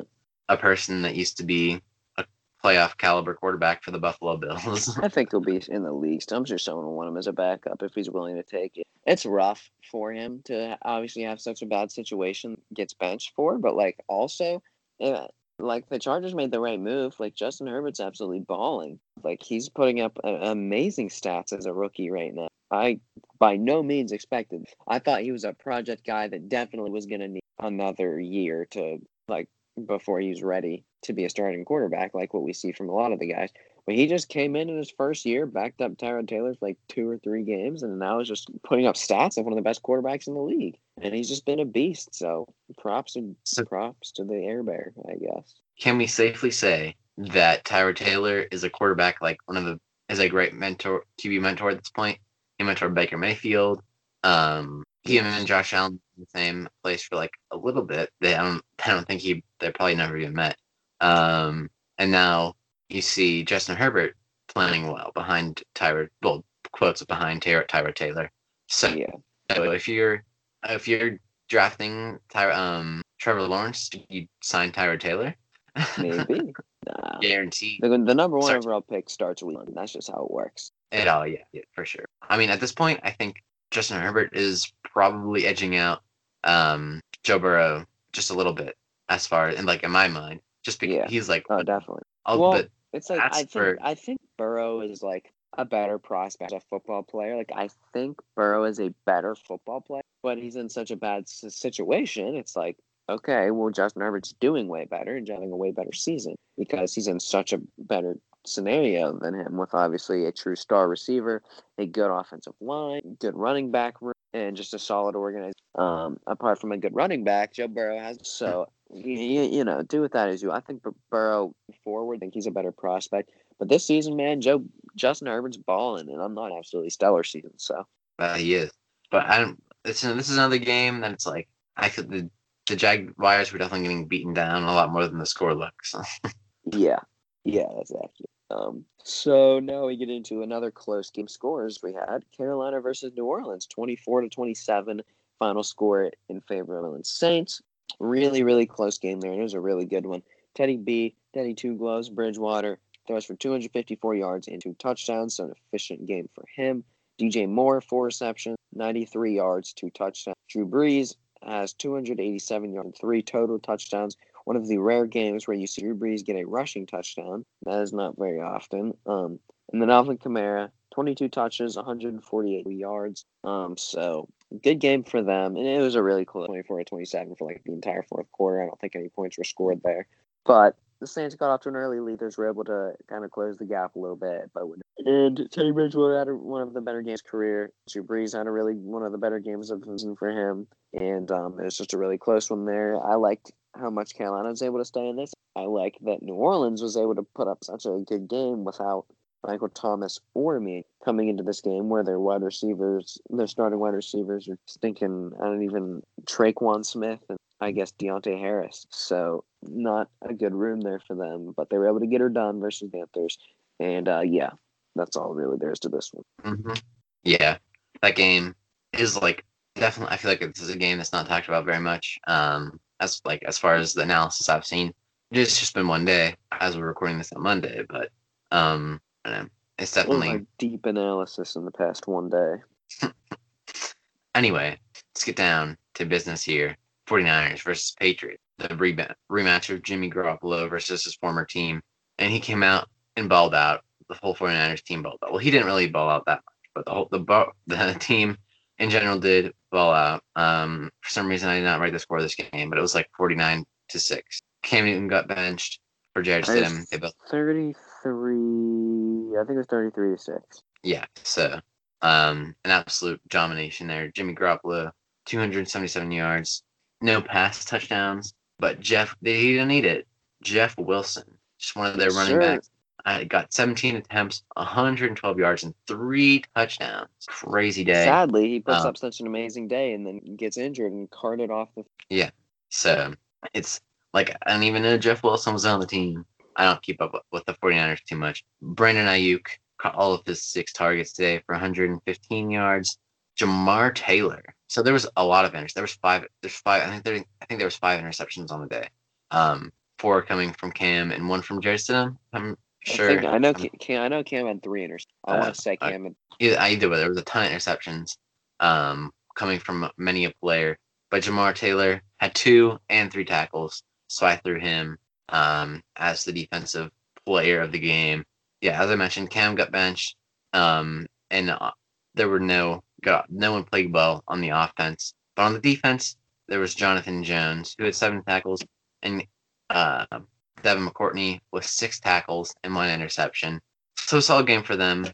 a person that used to be a playoff caliber quarterback for the Buffalo Bills. I think he'll be in the league. I'm sure someone will want him as a backup if he's willing to take it. It's rough for him to obviously have such a bad situation gets benched for, but like also, yeah, like the Chargers made the right move. Like Justin Herbert's absolutely balling. Like he's putting up uh, amazing stats as a rookie right now. I by no means expected. I thought he was a project guy that definitely was going to need another year to like before he's ready to be a starting quarterback, like what we see from a lot of the guys. But he just came in in his first year, backed up Tyrod Taylor for like two or three games, and now is just putting up stats of one of the best quarterbacks in the league. And he's just been a beast. So props to So- props to the Air Bear, I guess. Can we safely say that Tyrod Taylor is a quarterback like one of the is a great mentor QB mentor at this point? He mentored Baker Mayfield. Um, he and Josh Allen in the same place for like a little bit. They I don't I don't think he they probably never even met. Um, and now you see Justin Herbert playing well behind Tyrod. Well, quotes behind Ty- Tyrod Taylor. So Yeah. so if you're if you're drafting Ty- um Trevor Lawrence, you sign Tyrod Taylor. Maybe. nah. Guaranteed. The, the number one Sorry. overall pick starts week one. That's just how it works. It all, yeah, yeah, for sure. I mean, at this point, I think Justin Herbert is probably edging out um, Joe Burrow just a little bit, as far and like in my mind, just because Yeah. he's like Oh, definitely. well, bit. It's like That's I think for- I think Burrow is like a better prospect, as a football player. Like I think Burrow is a better football player, but he's in such a bad s- situation. It's like okay, well Justin Herbert's doing way better and having a way better season because he's in such a better scenario than him with obviously a true star receiver, a good offensive line, good running back room, and just a solid organization. Um, apart from a good running back, Joe Burrow has so you, you know do with that as you. I think Burrow forward, I think he's a better prospect. But this season, man, Joe Justin Herbert's balling, and I'm not absolutely stellar season. So Uh, he is, but I don't. This is this is another game that it's like I could the the Jaguars were definitely getting beaten down a lot more than the score looks. yeah, yeah, that's accurate. Um, so now we get into another close game scores. We had Carolina versus New Orleans, 24 to 27. Final score in favor of New Orleans Saints. Really, really close game there. It was a really good one. Teddy B, Teddy Two Gloves, Bridgewater throws for 254 yards and two touchdowns. So an efficient game for him. DJ Moore, four receptions, 93 yards, two touchdowns. Drew Brees has 287 yards, three total touchdowns. One of the rare games where you see Drew Brees get a rushing touchdown. That is not very often. Um, and then Alvin Kamara, 22 touches, 148 yards. Um, so good game for them. And it was a really cool 24 to 27 for like the entire fourth quarter. I don't think any points were scored there. But the Saints got off to an early lead. They were able to kind of close the gap a little bit. But and Teddy Bridgewater had one of the better games of his career. Drew Brees had a really one of the better games of the season for him. And um, it was just a really close one there. I liked how much Carolina was able to stay in this. I like that New Orleans was able to put up such a good game without Michael Thomas or me coming into this game where their wide receivers, their starting wide receivers are stinking. I don't even Tre'Quan Smith and I guess Deonte Harris. So not a good room there for them, but they were able to get her done versus Panthers. And uh, yeah, that's all really there is to this one. hmm Yeah, that game is like definitely. I feel like this is a game that's not talked about very much. Um, as like as far as the analysis I've seen, it's just been one day as we're recording this on Monday, but um, know, it's definitely deep analysis in the past one day. Anyway, let's get down to business here. 49ers versus Patriots. The rematch of Jimmy Garoppolo versus his former team. And he came out and balled out. The whole 49ers team balled out. Well, he didn't really ball out that much, but the whole the the team in general did ball out. Um, for some reason, I did not write the score of this game, but it was like 49 to 6. Cam Newton got benched for Jarrett Stidham. They both 33, I think it was 33 to 6. Yeah, so um, an absolute domination there. Jimmy Garoppolo, 277 yards, no pass touchdowns, but Jeff, he didn't need it. Jeff Wilson, just one of their running Sure. backs, uh, got 17 attempts, 112 yards, and three touchdowns. Crazy day. Sadly, he puts Um, up such an amazing day and then gets injured and carted off the. Yeah. So it's like I don't even know Jeff Wilson was on the team. I don't keep up with the 49ers too much. Brandon Aiyuk caught all of his six targets today for 115 yards. Jamar Taylor. So there was a lot of interceptions. There was five. There's five. I think there. I think there was five interceptions on the day. Um, four coming from Cam and one from Stidham. I'm sure. I, I know. Um, Cam, I know Cam had three interceptions. I Uh, want to say Cam had either, either way, there was a ton of interceptions um, coming from many a player. But Jamar Taylor had two and three tackles, so I threw him um, as the defensive player of the game. Yeah, as I mentioned, Cam got benched, um, and uh, there were no got no one played well on the offense, but on the defense there was Jonathan Jones who had seven tackles and uh, Devin McCourtney with six tackles and one interception. So solid game for them.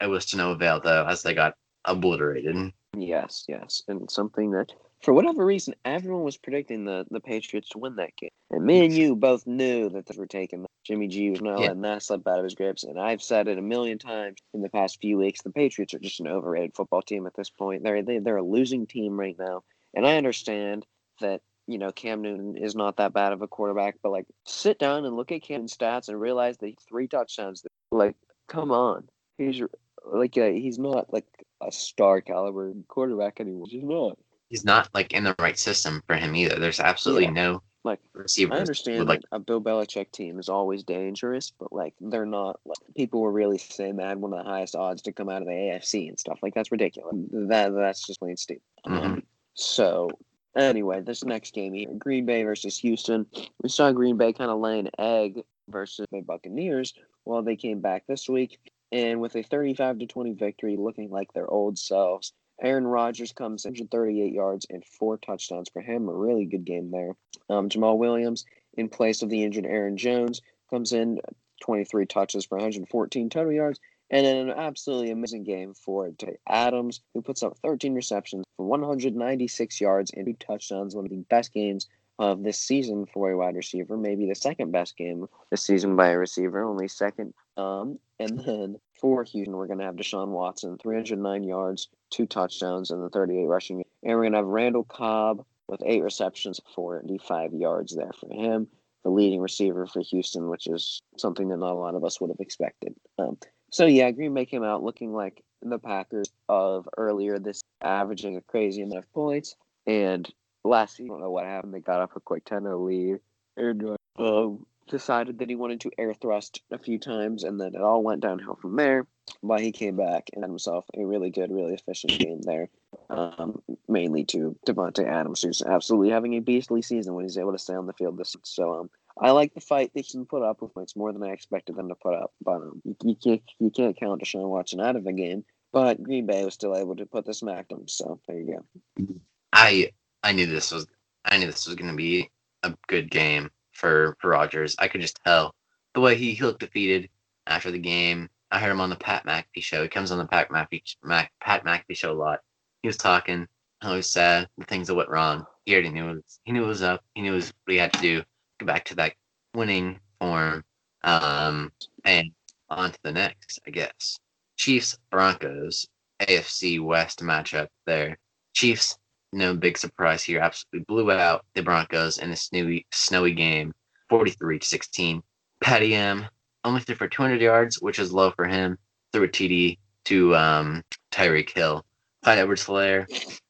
It was to no avail though, as they got obliterated. Yes, yes, and something that for whatever reason everyone was predicting the the Patriots to win that game, and me and you both knew that they were taking. Jimmy G was not Yeah. letting that slip out of his grips, and I've said it a million times in the past few weeks. The Patriots are just an overrated football team at this point. They're they, they're a losing team right now, and I understand that you know Cam Newton is not that bad of a quarterback, but like sit down and look at Cam's stats and realize that he's three touchdowns. Like, come on, he's like uh, he's not like a star caliber quarterback anymore. He's not. He's not like in the right system for him either. There's absolutely Yeah. no Like, receivers. I understand like a Bill Belichick team is always dangerous, but like they're not. Like, people were really saying they had one of the highest odds to come out of the AFC and stuff. Like that's ridiculous. That that's just plain stupid. Mhm. Um, so anyway, this next game here, Green Bay versus Houston. We saw Green Bay kind of lay an egg versus the Buccaneers. While they came back this week, and with a 35 to 20 victory, looking like their old selves. Aaron Rodgers comes in 138 yards and four touchdowns for him. A really good game there. Um, Jamaal Williams, in place of the injured Aaron Jones, comes in 23 touches for 114 total yards. And an absolutely amazing game for Tay Adams, who puts up 13 receptions for 196 yards and two touchdowns. One of the best games of this season for a wide receiver, maybe the second best game this season by a receiver, only second. Um, and then for Houston, we're going to have Deshaun Watson, 309 yards, two touchdowns, and the 38 rushing. And we're going to have Randall Cobb with eight receptions, 45 yards there for him, the leading receiver for Houston, which is something that not a lot of us would have expected. Um, so yeah, Green Bay came out looking like the Packers of earlier this, averaging a crazy amount of points. And last season, I don't know what happened. They got up a quick 10-0 lead. And um, decided that he wanted to air thrust a few times, and then it all went downhill from there. But he came back and had himself a really good, really efficient game there. Um, mainly to Davante Adams, who's absolutely having a beastly season when he's able to stay on the field this. So um, I like the fight they can put up with. It's more than I expected them to put up, but um, you, you can't you can't count Deshaun Watson out of the game. But Green Bay was still able to put the smack them. So there you go. I I knew this was I knew this was going to be a good game for, for Rodgers. I could just tell the way he, he looked defeated after the game. I heard him on the Pat McAfee show. He comes on the Pat McAfee, Mac, Pat McAfee show a lot. He was talking. how he was sad. The things that went wrong. He already knew it. Was, he knew it was up. He knew it was what he had to do. Get back to that winning form. Um, and on to the next, I guess. Chiefs Broncos AFC West matchup there. Chiefs no big surprise here. Absolutely blew out the Broncos in a snowy, snowy game, 43 to 16. Patty M only threw for 200 yards, which is low for him. Threw a TD to um, Tyreek Hill. Clyde Edwards Helaire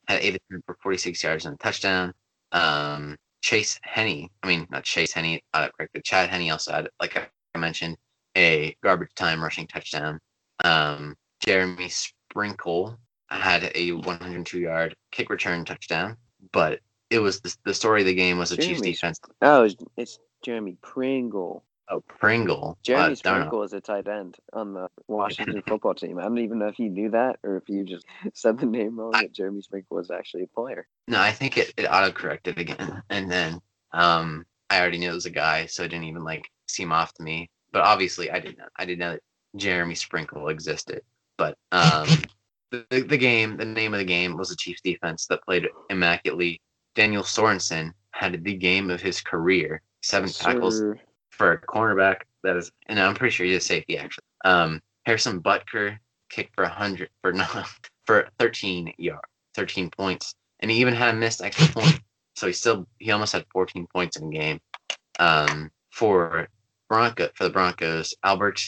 had eight for 46 yards and a touchdown. Um, Chase Henne, I mean, not Chase Henne, uh, correctly. Chad Henne also had, like I mentioned, a garbage time rushing touchdown. Um, Jeremy Sprinkle had a 102 yard kick return touchdown, but it was the, the story of the game was the Chiefs defense. Oh, it's, Jeremy Pringle. Oh, Pringle. Jeremy uh. Sprinkle is a tight end on the Washington football team. I don't even know if you knew that or if you just said the name wrong. That Jeremy Sprinkle was actually a player. No, I think it, it auto corrected again. And then um I already knew it was a guy, so it didn't even like seem off to me. But obviously I didn't know. I didn't know that Jeremy Sprinkle existed. But um the, the, game, the name of the game was the Chiefs defense that played immaculately. Daniel Sorensen had the game of his career. Seven tackles for a cornerback that is and I'm pretty sure he's a safety actually. Um Harrison Butker kicked for hundred for no for thirteen yard thirteen points. And he even had a missed extra point. So he still he almost had fourteen points in the game. Um for Bronco for the Broncos, Albert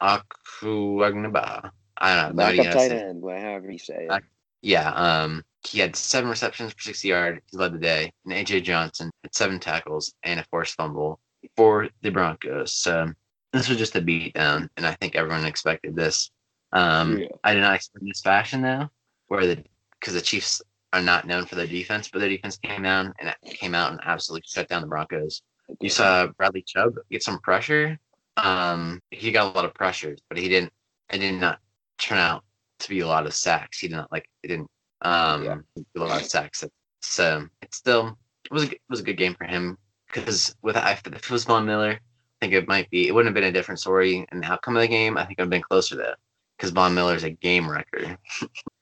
Akuagnaba. I don't know. Backup tight end, however you say it. Back- Yeah, um, he had seven receptions for 60 yards. He led the day. And AJ Johnson had seven tackles and a forced fumble for the Broncos. So this was just a beatdown, and I think everyone expected this. Um, Yeah. I did not expect this fashion though, where the because the Chiefs are not known for their defense, but their defense came down and it came out and absolutely shut down the Broncos. You saw Bradley Chubb get some pressure. Um, he got a lot of pressure, but he didn't. I did not turn out to be a lot of sacks. He didn't like it didn't um Yeah. do a lot of sacks. So it's still it was a, it was a good game for him because with if it was Von Miller, I think it might be it wouldn't have been a different story and the outcome of the game. I think it would have been closer to though because Von Miller's a game record,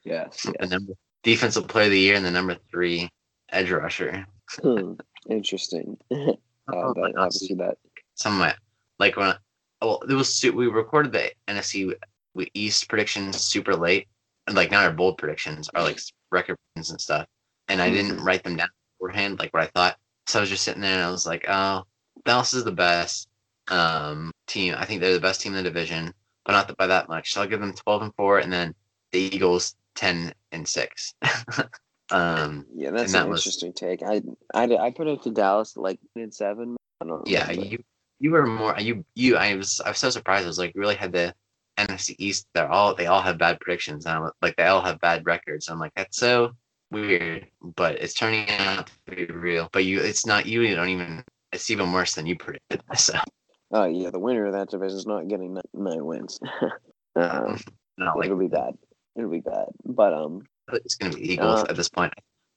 Yes. the number defensive player of the year and the number three edge rusher. Hmm. Interesting. uh, Oh, but like, obviously that. some of my like when I, well it was we recorded the NFC East predictions super late and like not our bold predictions our like record predictions and stuff and I didn't write them down beforehand like what I thought so I was just sitting there and I was like oh Dallas is the best um team I think they're the best team in the division but not by that much so I'll give them 12 and 4 and then the Eagles 10 and 6 um Yeah, that's that an was- interesting take. I I I put it to Dallas like in seven. I don't Yeah, you you were more you you I was I was so surprised. I was like, really had the NFC East. They're all they all have bad predictions. And I'm like they all have bad records. I'm like that's so weird, but it's turning out to be real. But you, it's not you. You don't even. It's even worse than you predicted. So Oh yeah, the winner of that division is not getting nine, nine wins. um, not like it'll be bad. It'll be bad. But um, it's gonna be Eagles Uh, at this point.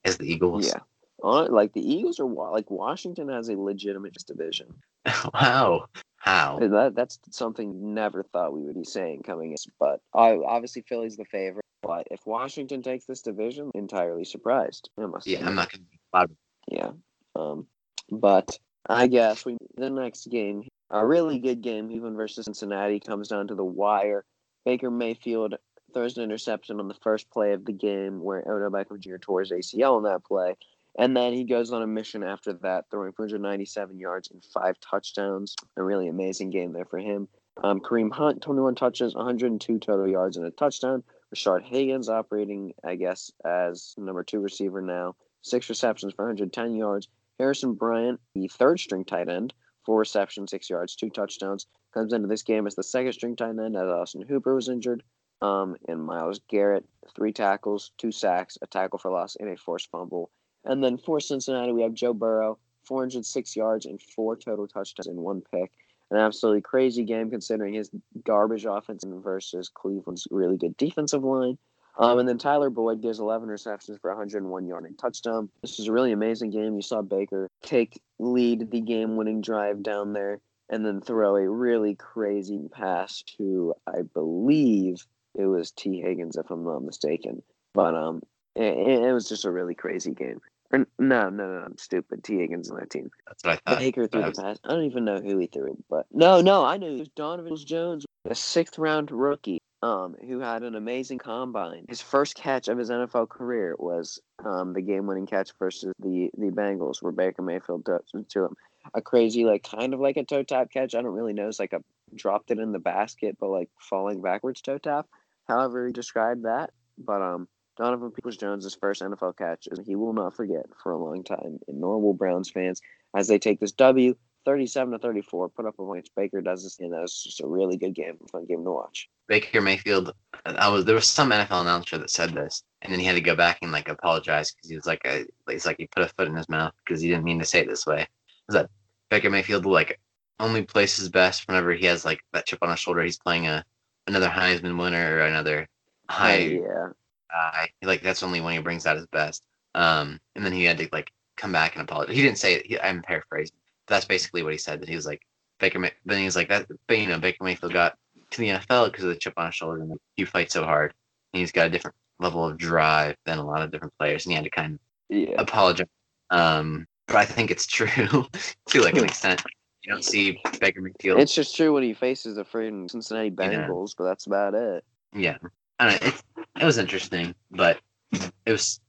As the Eagles. yeah, on like the Eagles are like Washington has a legitimate division. wow. How? That that's something never thought we would be saying coming in. But I obviously Philly's the favorite. But if Washington takes this division, entirely surprised. Yeah, say. I'm not gonna be loud. Yeah. Um, but I guess we the next game, a really good game, even versus Cincinnati, comes down to the wire. Baker Mayfield throws an interception on the first play of the game, where Odell Beckham Jr. tore his ACL in that play, and then he goes on a mission after that, throwing 497 yards and five touchdowns. A really amazing game there for him. Um, Kareem Hunt, 21 touches, 102 total yards and a touchdown. Rashard Higgins operating, I guess, as number two receiver now six receptions for 110 yards. Harrison Bryant, the third string tight end, four receptions, six yards, two touchdowns. Comes into this game as the second string tight end as Austin Hooper was injured. Um, and Myles Garrett, three tackles, two sacks, a tackle for loss, and a forced fumble. And then for Cincinnati, we have Joe Burrow, 406 yards and four total touchdowns and one pick. An absolutely crazy game considering his garbage offense versus Cleveland's really good defensive line. Um, and then Tyler Boyd gives 11 receptions for 101 yard and touchdown. This was a really amazing game. You saw Baker take lead the game winning drive down there and then throw a really crazy pass to, I believe it was T. Higgins, if I'm not mistaken. But um, it, it was just a really crazy game. Or, no, no, no, I'm stupid. T. Higgins on that team. That's what I thought. Baker threw I the pass. I don't even know who he threw, it, but no, no, I knew it was Donovan Jones, a sixth round rookie, um, who had an amazing combine. His first catch of his NFL career was um the game winning catch versus the the Bengals, where Baker Mayfield to, to him. A crazy, like kind of like a toe tap catch. I don't really know. It's like a dropped it in the basket, but like falling backwards toe tap. However, he described that. But um, Donovan Peoples Jones' first NFL catch, and he will not forget for a long time. And nor will Browns fans as they take this W, 37 to 34, put up a points. Baker does this, and that was just a really good game, fun game to watch. Baker Mayfield. I was there was some NFL announcer that said this, and then he had to go back and like apologize because he was like a it's like he put a foot in his mouth because he didn't mean to say it this way. Is that Baker Mayfield like only plays his best whenever he has like that chip on his shoulder? He's playing a another Heisman winner or another oh, high yeah, guy. Like that's only when he brings out his best. Um, and then he had to like come back and apologize. He didn't say it. He, I'm paraphrasing. That's basically what he said. That he was like Baker. May- Then he was like that. But you know, Baker Mayfield got to the NFL because of the chip on his shoulder, and he fights so hard. And he's got a different level of drive than a lot of different players, and he had to kind yeah. of apologize. Um, but I think it's true to like an extent. You don't see Baker Mayfield. It's just true when he faces the freaking Cincinnati Bengals, but that's about it. yeah, I don't know. It, it was interesting, but it was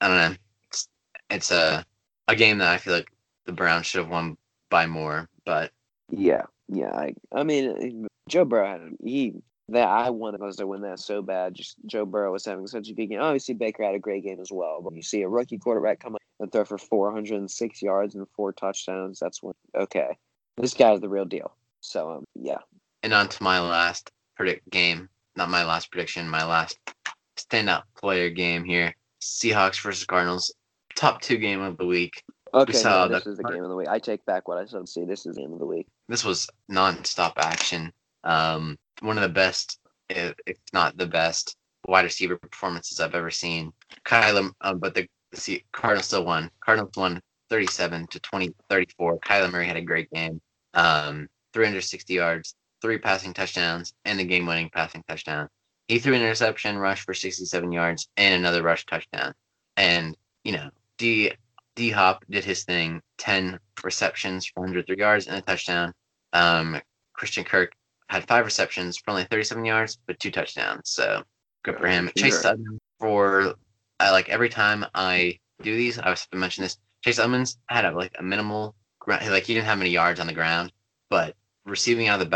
I don't know. It's it's a a game that I feel like the Browns should have won by more, but Yeah, yeah. I, I mean, Joe Burrow had he that I wanted us to win that so bad. Just Joe Burrow was having such a good game. Obviously, Baker had a great game as well. But you see a rookie quarterback come up and throw for 406 yards and four touchdowns. That's when okay, this guy's the real deal. So um, yeah, and on to my last predict game, not my last prediction, my last standout player game here. Seahawks versus Cardinals, top two game of the week. okay. saw no, this the- is the game of the week. I take back what I said. See, this is the game of the week. This was non-stop action. Um, one of the best, if, if not the best, wide receiver performances I've ever seen. Kyler, um, but the, the Cardinals still won. Cardinals won 37 to 20, 34. Kyler Murray had a great game. Um, 360 yards, three passing touchdowns, and the game-winning passing touchdown. He threw an interception, rushed for 67 yards, and another rush touchdown. And you know, D D Hop did his thing, 10 receptions for 103 yards and a touchdown. Um, Christian Kirk had five receptions for only 37 yards, but two touchdowns. So good for him. Chase Sutton for uh, like every time I do these, I was to mention this. Chase Edmonds had a, like a minimal like he didn't have many yards on the ground, but receiving out of the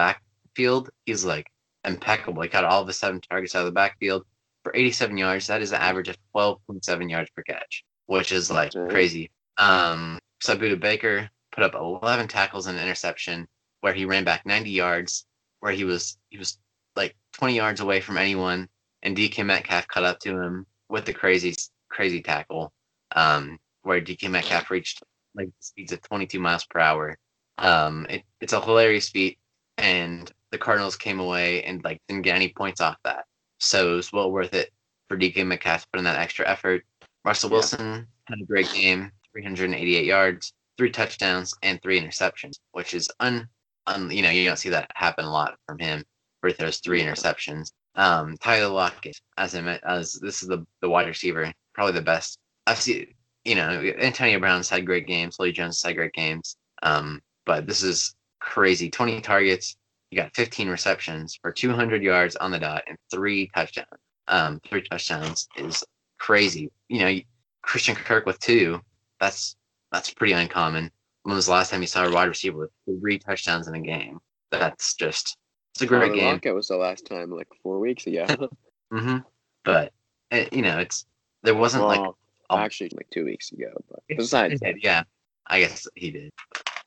backfield, he's like impeccable. He got all of the seven targets out of the backfield for 87 yards. That is an average of 12.7 yards per catch, which is like crazy. Um, so Budda Baker put up 11 tackles and an interception where he ran back 90 yards, where he was he was like 20 yards away from anyone, and DK Metcalf cut up to him with the crazy crazy tackle, um, where DK Metcalf reached like speeds of 22 miles per hour. Um, it, it's a hilarious feat, and the Cardinals came away and like didn't get any points off that. So it was well worth it for DK Metcalf to put in that extra effort. Russell yeah. Wilson had a great game, 388 yards, three touchdowns, and three interceptions, which is un, un you know you don't see that happen a lot from him. Where throws three interceptions. Um, Tyler Lockett, as I met, as this is the the wide receiver, probably the best I've seen. You know, Antonio Brown's had great games. Lee Jones had great games. Um, but this is crazy. 20 targets, you got 15 receptions for 200 yards on the dot and three touchdowns. Um, three touchdowns is crazy. You know, Christian Kirk with two, that's that's pretty uncommon. When was the last time you saw a wide receiver with three touchdowns in a game? That's just it's a great game. Lockett was the last time, like four weeks ago. mm-hmm. But it, you know, it's there wasn't well, like actually like two weeks ago. But besides, yeah, I guess he did.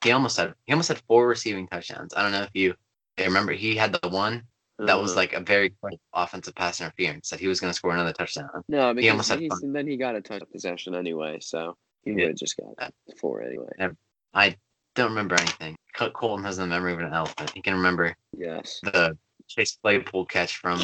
He almost had he almost had four receiving touchdowns. I don't know if you remember he had the one that was uh-huh. like a very quick offensive pass interference that he was going to score another touchdown. No, he almost had and then he got a touch possession anyway, so he yeah. would have just got four anyway. I don't remember anything. Coltin has the memory of an elephant. He can remember yes the Chase Claypool catch from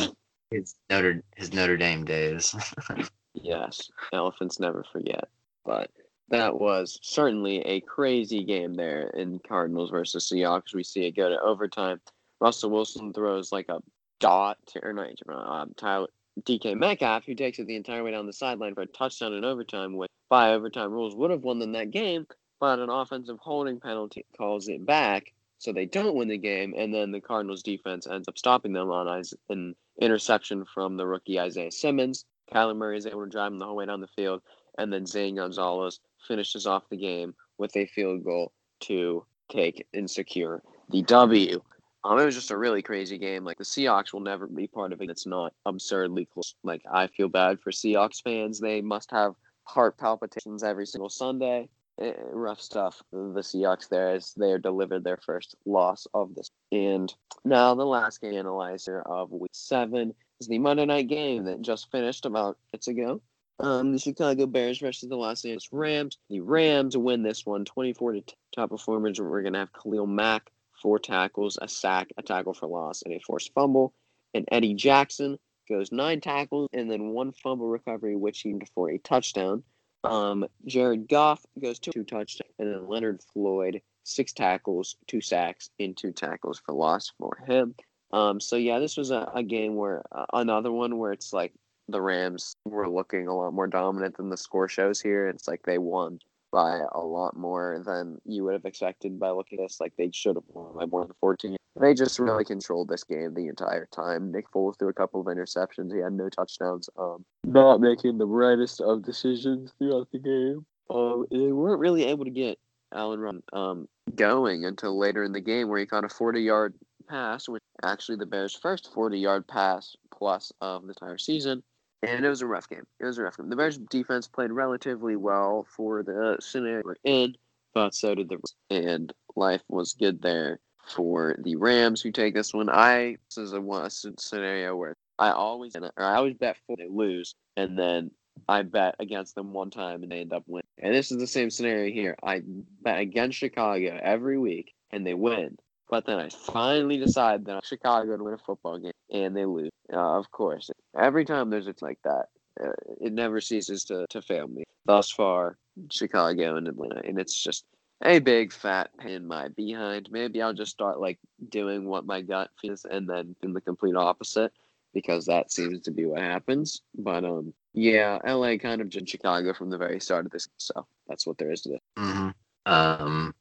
his Notre his Notre Dame days. yes, elephants never forget. But that was certainly a crazy game there in Cardinals versus Seahawks. We see it go to overtime. Russell Wilson throws like a dot to, or not um, Tyler DK Metcalf, who takes it the entire way down the sideline for a touchdown in overtime, which by overtime rules would have won them that game, but an offensive holding penalty calls it back, so they don't win the game, and then the Cardinals defense ends up stopping them on an interception from the rookie Isaiah Simmons. Kyler Murray is able to drive him the whole way down the field, and then Zane Gonzalez finishes off the game with a field goal to take and secure the W. Um, it was just a really crazy game. Like the Seahawks will never be part of it. It's not absurdly close. Like I feel bad for Seahawks fans. They must have heart palpitations every single Sunday. Eh, rough stuff. The Seahawks there as they delivered their first loss of this. And now the last game analyzer of week seven is the Monday night game that just finished about minutes ago. Um, the Chicago Bears versus the Los Angeles Rams. The Rams win this one 24 to top performance. We're going to have Khalil Mack, four tackles, a sack, a tackle for loss, and a forced fumble. And Eddie Jackson goes nine tackles and then one fumble recovery, which he for a touchdown. Um, Jared Goff goes two, two touchdowns, and then Leonard Floyd six tackles, two sacks, and two tackles for loss for him. Um, so yeah, this was a, a game where uh, another one where it's like the Rams were looking a lot more dominant than the score shows here. It's like they won by a lot more than you would have expected by looking at this. Like they should have won by more than 14. They just really controlled this game the entire time. Nick Foles threw a couple of interceptions. He had no touchdowns. Um, not making the brightest of decisions throughout the game. Um, they weren't really able to get Allen Run um, going until later in the game, where he caught a 40 yard pass, which actually the Bears' first 40 yard pass plus of the entire season and it was a rough game. It was a rough game. The Bears defense played relatively well for the scenario we're in, but so did the and life was good there for the Rams who take this one. I this is a, a scenario where I always or I always bet for they lose, and then I bet against them one time and they end up winning. And this is the same scenario here. I bet against Chicago every week and they win. But then I finally decide that Chicago would win a football game, and they lose. Uh, of course, every time there's it's like that, uh, it never ceases to, to fail me. Thus far, Chicago and Atlanta, and it's just a big fat pain in my behind. Maybe I'll just start like doing what my gut feels, and then in the complete opposite, because that seems to be what happens. But um, yeah, LA kind of did Chicago from the very start of this, so that's what there is to this. hmm Um,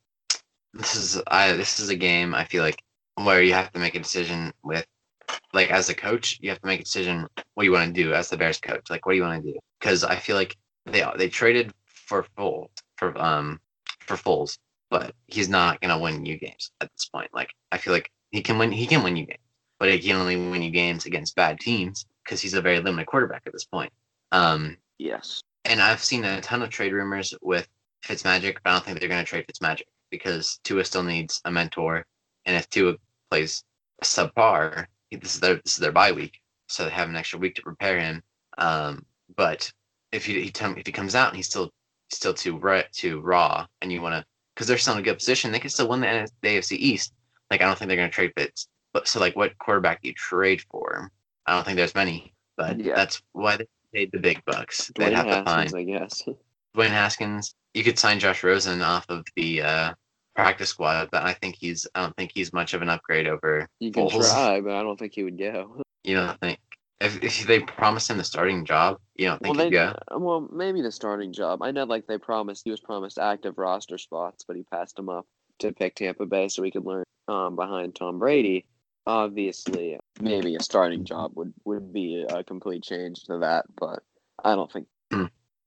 this is I. This is a game I feel like where you have to make a decision with, like as a coach, you have to make a decision what you want to do as the Bears coach. Like, what do you want to do? Because I feel like they they traded for Foles for um for Foles, but he's not gonna win you games at this point. Like, I feel like he can win. He can win you games, but he can only win you games against bad teams because he's a very limited quarterback at this point. Um, Yes. and I've seen a ton of trade rumors with Fitzmagic, but I don't think they're going to trade Fitzmagic because Tua still needs a mentor, and if Tua plays subpar, this is their this is their bye week, so they have an extra week to prepare him. Um, but if he, he if he comes out and he's still still too raw, too raw, and you want to because they're still in a good position, they can still win the, the AFC East. Like I don't think they're going to trade Fitz. But so like, what quarterback do you trade for? I don't think there's many, but Yeah. that's why they paid the big bucks. They'd have to find I guess. Dwayne Haskins. You could sign Josh Rosen off of the uh, practice squad, but I think he's I don't think he's much of an upgrade over. You can Foles. try, but I don't think he would go. You don't think if, if they promised him the starting job, you don't Well, think they, he'd go. well, maybe the starting job. I know, like they promised, he was promised active roster spots, but he passed them up to pick Tampa Bay so he could learn um, behind Tom Brady. Obviously, maybe a starting job would would be a complete change to that, but I don't think.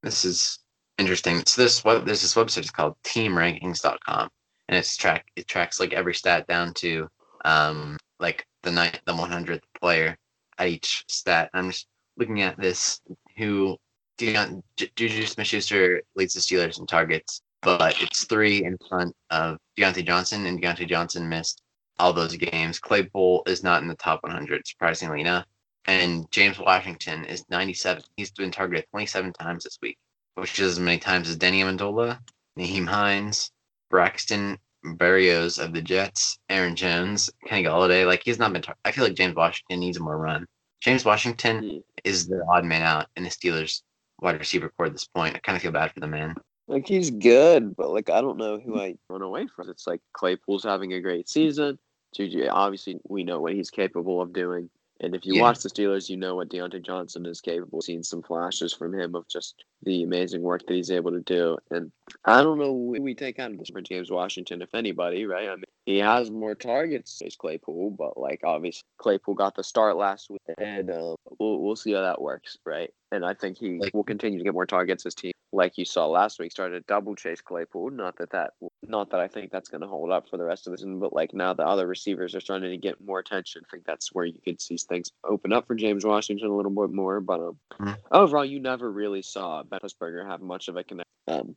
This is interesting. So this web there's this website is called teamrankings.com and it's track it tracks like every stat down to um like the ninth the 100th player at each stat. I'm just looking at this who Deion, Juju Smith-Schuster leads the Steelers in targets, but it's three in front of Diontae Johnson, and Diontae Johnson missed all those games. Claypool is not in the top 100, surprisingly enough. And James Washington is 97. He's been targeted 27 times this week, which is as many times as Denny Amendola, Nyheim Hines, Braxton Berrios of the Jets, Aaron Jones, Kenny Golladay. Like he's not been. Tar- I feel like James Washington needs more run. James Washington is the odd man out in the Steelers wide receiver core at this point. I kind of feel bad for the man. Like he's good, but like I don't know who I run away from. It's like Claypool's having a great season. Juju, obviously, we know what he's capable of doing. And if you Yeah. watch the Steelers, you know what Diontae Johnson is capable. of. Seen some flashes from him of just the amazing work that he's able to do. And I don't know who we take out of this for James Washington, if anybody, right? I mean, he has more targets as Claypool, but like obviously Claypool got the start last week, and uh, we'll we'll see how that works, right? And I think he Like- will continue to get more targets as team, like you saw last week, started to double chase Claypool. Not that that not that I think that's going to hold up for the rest of the season, but like now the other receivers are starting to get more attention. I think that's where you could see things open up for James Washington a little bit more. But um, Mhm. overall, you never really saw Ben Roethlisberger have much of a connection. Um,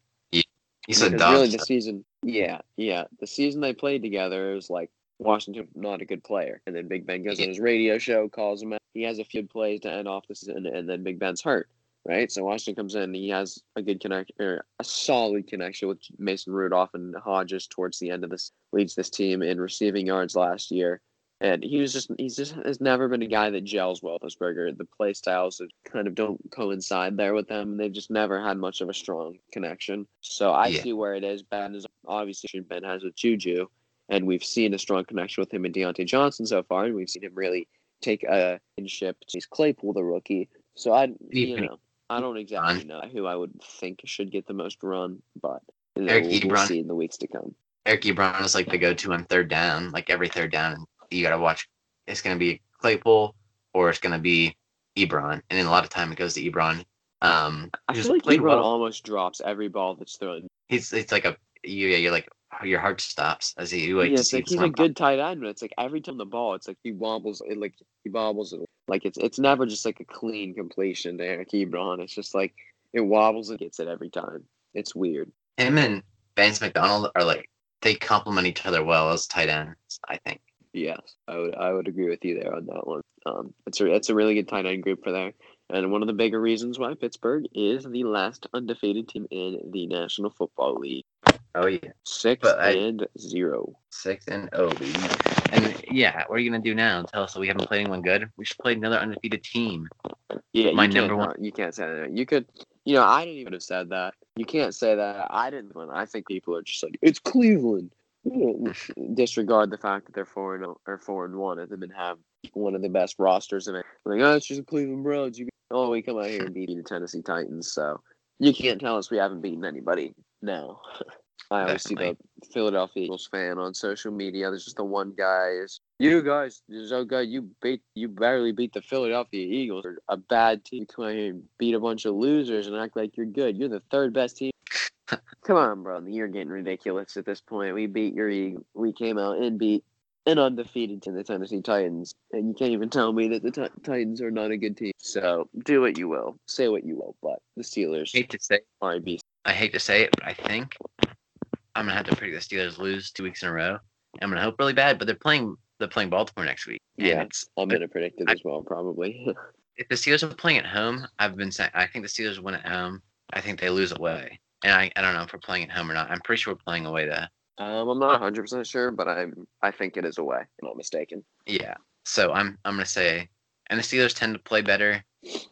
He said because dog. really the season, yeah, yeah, the season they played together, was like Washington not a good player, and then Big Ben goes on his radio show, calls him out. He has a few plays to end off the season, and then Big Ben's hurt, right? So Washington comes in, he has a good connection, or a solid connection with Mason Rudolph and Hodges towards the end of this, leads this team in receiving yards last year. And he was just, he's just, has never been a guy that gels well with Roethlisberger. The play styles kind of don't coincide there with them. They've just never had much of a strong connection. So I Yeah. see where it is. Ben is obviously Ben has with Juju, and we've seen a strong connection with him and Diontae Johnson so far, and we've seen him really take a ship. He's Claypool, the rookie. So I, you know, I don't exactly know who I would think should get the most run, but Eric we'll, we'll Ebron. see in the weeks to come. Eric Ebron is like the go-to on third down. Like every third down, you gotta watch. It's gonna be Claypool or it's gonna be Ebron, and then a lot of time it goes to Ebron. Um, I feel like Ebron well. almost drops every ball that's thrown. He's it's like a you yeah, you're like your heart stops as he wait yeah, it's like he's a good tight end, but it's like every time the ball, it's like he wobbles, it like he wobbles it. Like it's it's never just like a clean completion to Eric Ebron. It's just like it wobbles and gets it every time. It's weird. him and Vance McDonald are like they complement each other well as tight ends. I think. Yes, I would I would agree with you there on that one. Um, it's a it's a really good tight end group for there. And one of the bigger reasons why Pittsburgh is the last undefeated team in the National Football League. Oh yeah, Six But I- and zero. six and oh. And yeah, what are you gonna do now? Tell us that we haven't played anyone good. We should play another undefeated team. Yeah, My you can't, number one- You can't say that. You could, you know, I didn't even have said that. You can't say that. I didn't. I think people are just like, it's Cleveland. Know, disregard the fact that they're four and oh, or four and one, and them and have one of the best rosters in it. Like, oh, it's just the Cleveland Browns. You, oh, we come out here and beat the Tennessee Titans. So you can't tell us we haven't beaten anybody No, I always see the Philadelphia Eagles fan on social media. There's just the one guy is you guys. There's no guy you beat. You barely beat the Philadelphia Eagles. A bad team. Come out here and beat a bunch of losers and act like you're good. You're the third best team. Come on, bro. You're getting ridiculous at this point. We beat your Eagle. We came out and beat an undefeated to the Tennessee Titans, and you can't even tell me that the Ti- Titans are not a good team. So do what you will, say what you will, but the Steelers I hate to say, are a beast. I hate to say it, but I think I'm gonna have to predict the Steelers lose two weeks in a row. I'm gonna hope really bad, but they're playing they're playing Baltimore next week. Yeah. it's I'm gonna predict it as well, probably. if the Steelers are playing at home, I've been saying I think the Steelers win at home. I think they lose away. And I, I don't know if we're playing at home or not. I'm pretty sure we're playing away though. um, I'm not 100 percent sure, but I'm I think it is away. If I'm not mistaken. Yeah. So I'm I'm gonna say and the Steelers tend to play better.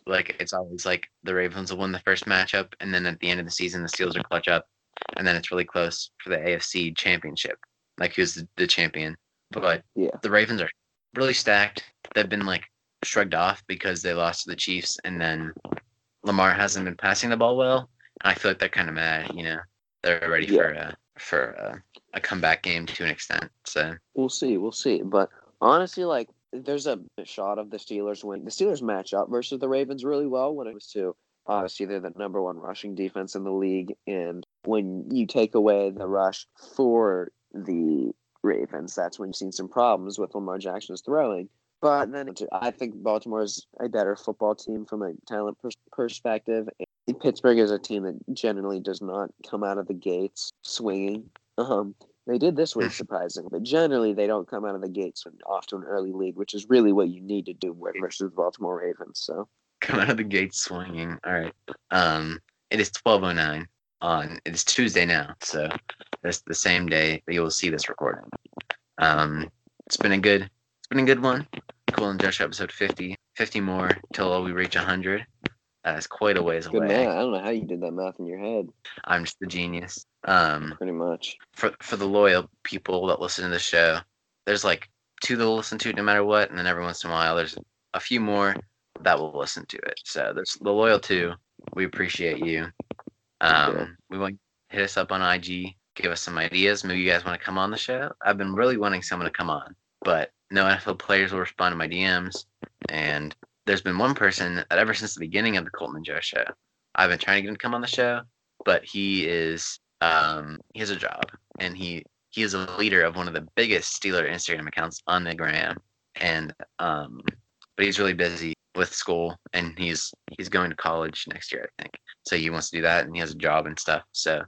Like it's always like the Ravens will win the first matchup and then at the end of the season the Steelers will clutch up and then it's really close for the AFC championship. Like who's the, the champion. But Yeah. the Ravens are really stacked. They've been like shrugged off because they lost to the Chiefs and then Lamar hasn't been passing the ball well. I feel like they're kind of mad, you know. They're ready Yeah. for a for a, a comeback game to an extent. So We'll see. We'll see. But honestly, like there's a shot of the Steelers win. The Steelers match up versus the Ravens really well when it was to obviously they're the number one rushing defense in the league, and when you take away the rush for the Ravens, that's when you've seen some problems with Lamar Jackson's throwing. But then I think Baltimore is a better football team from a talent pers- perspective. Pittsburgh is a team that generally does not come out of the gates swinging. Um, they did this week, surprisingly, but generally they don't come out of the gates off to an early lead, which is really what you need to do versus the Baltimore Ravens. So come out of the gates swinging. All right. Um, it is twelve oh nine on. It is Tuesday now, so that's the same day that you will see this recording. Um, it's been a good, it's been a good one. Cool and Josh episode 50, 50 more till we reach hundred. That is quite a ways good away. man. I don't know how you did that math in your head. I'm just the genius. Um, Pretty much. for for the loyal people that listen to the show, there's like two that will listen to it no matter what, and then every once in a while there's a few more that will listen to it. So there's the loyal two. We appreciate you. Um, Yeah. we want hit us up on IG, give us some ideas. Maybe you guys want to come on the show. I've been really wanting someone to come on, but no NFL players will respond to my DMs. And there's been one person that ever since the beginning of the Coltin and Joe show, I've been trying to get him to come on the show, but he is um he has a job and he he is a leader of one of the biggest Steeler Instagram accounts on the gram. And um but he's really busy with school and he's he's going to college next year, I think. So he wants to do that and he has a job and stuff. So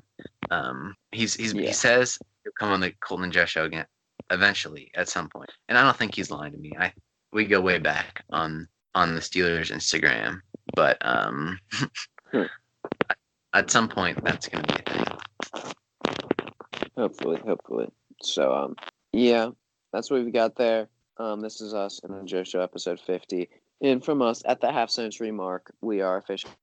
um he's he's Yeah. he says he'll come on the Coltin and Joe show again eventually at some point. And I don't think he's lying to me. I we go way back on on the Steelers Instagram. But um Hmm. at some point that's gonna be a thing. Hopefully, hopefully. So, um, yeah, that's what we've got there. Um, this is us in the Joe Show episode 50. And from us at the half century mark, we are officially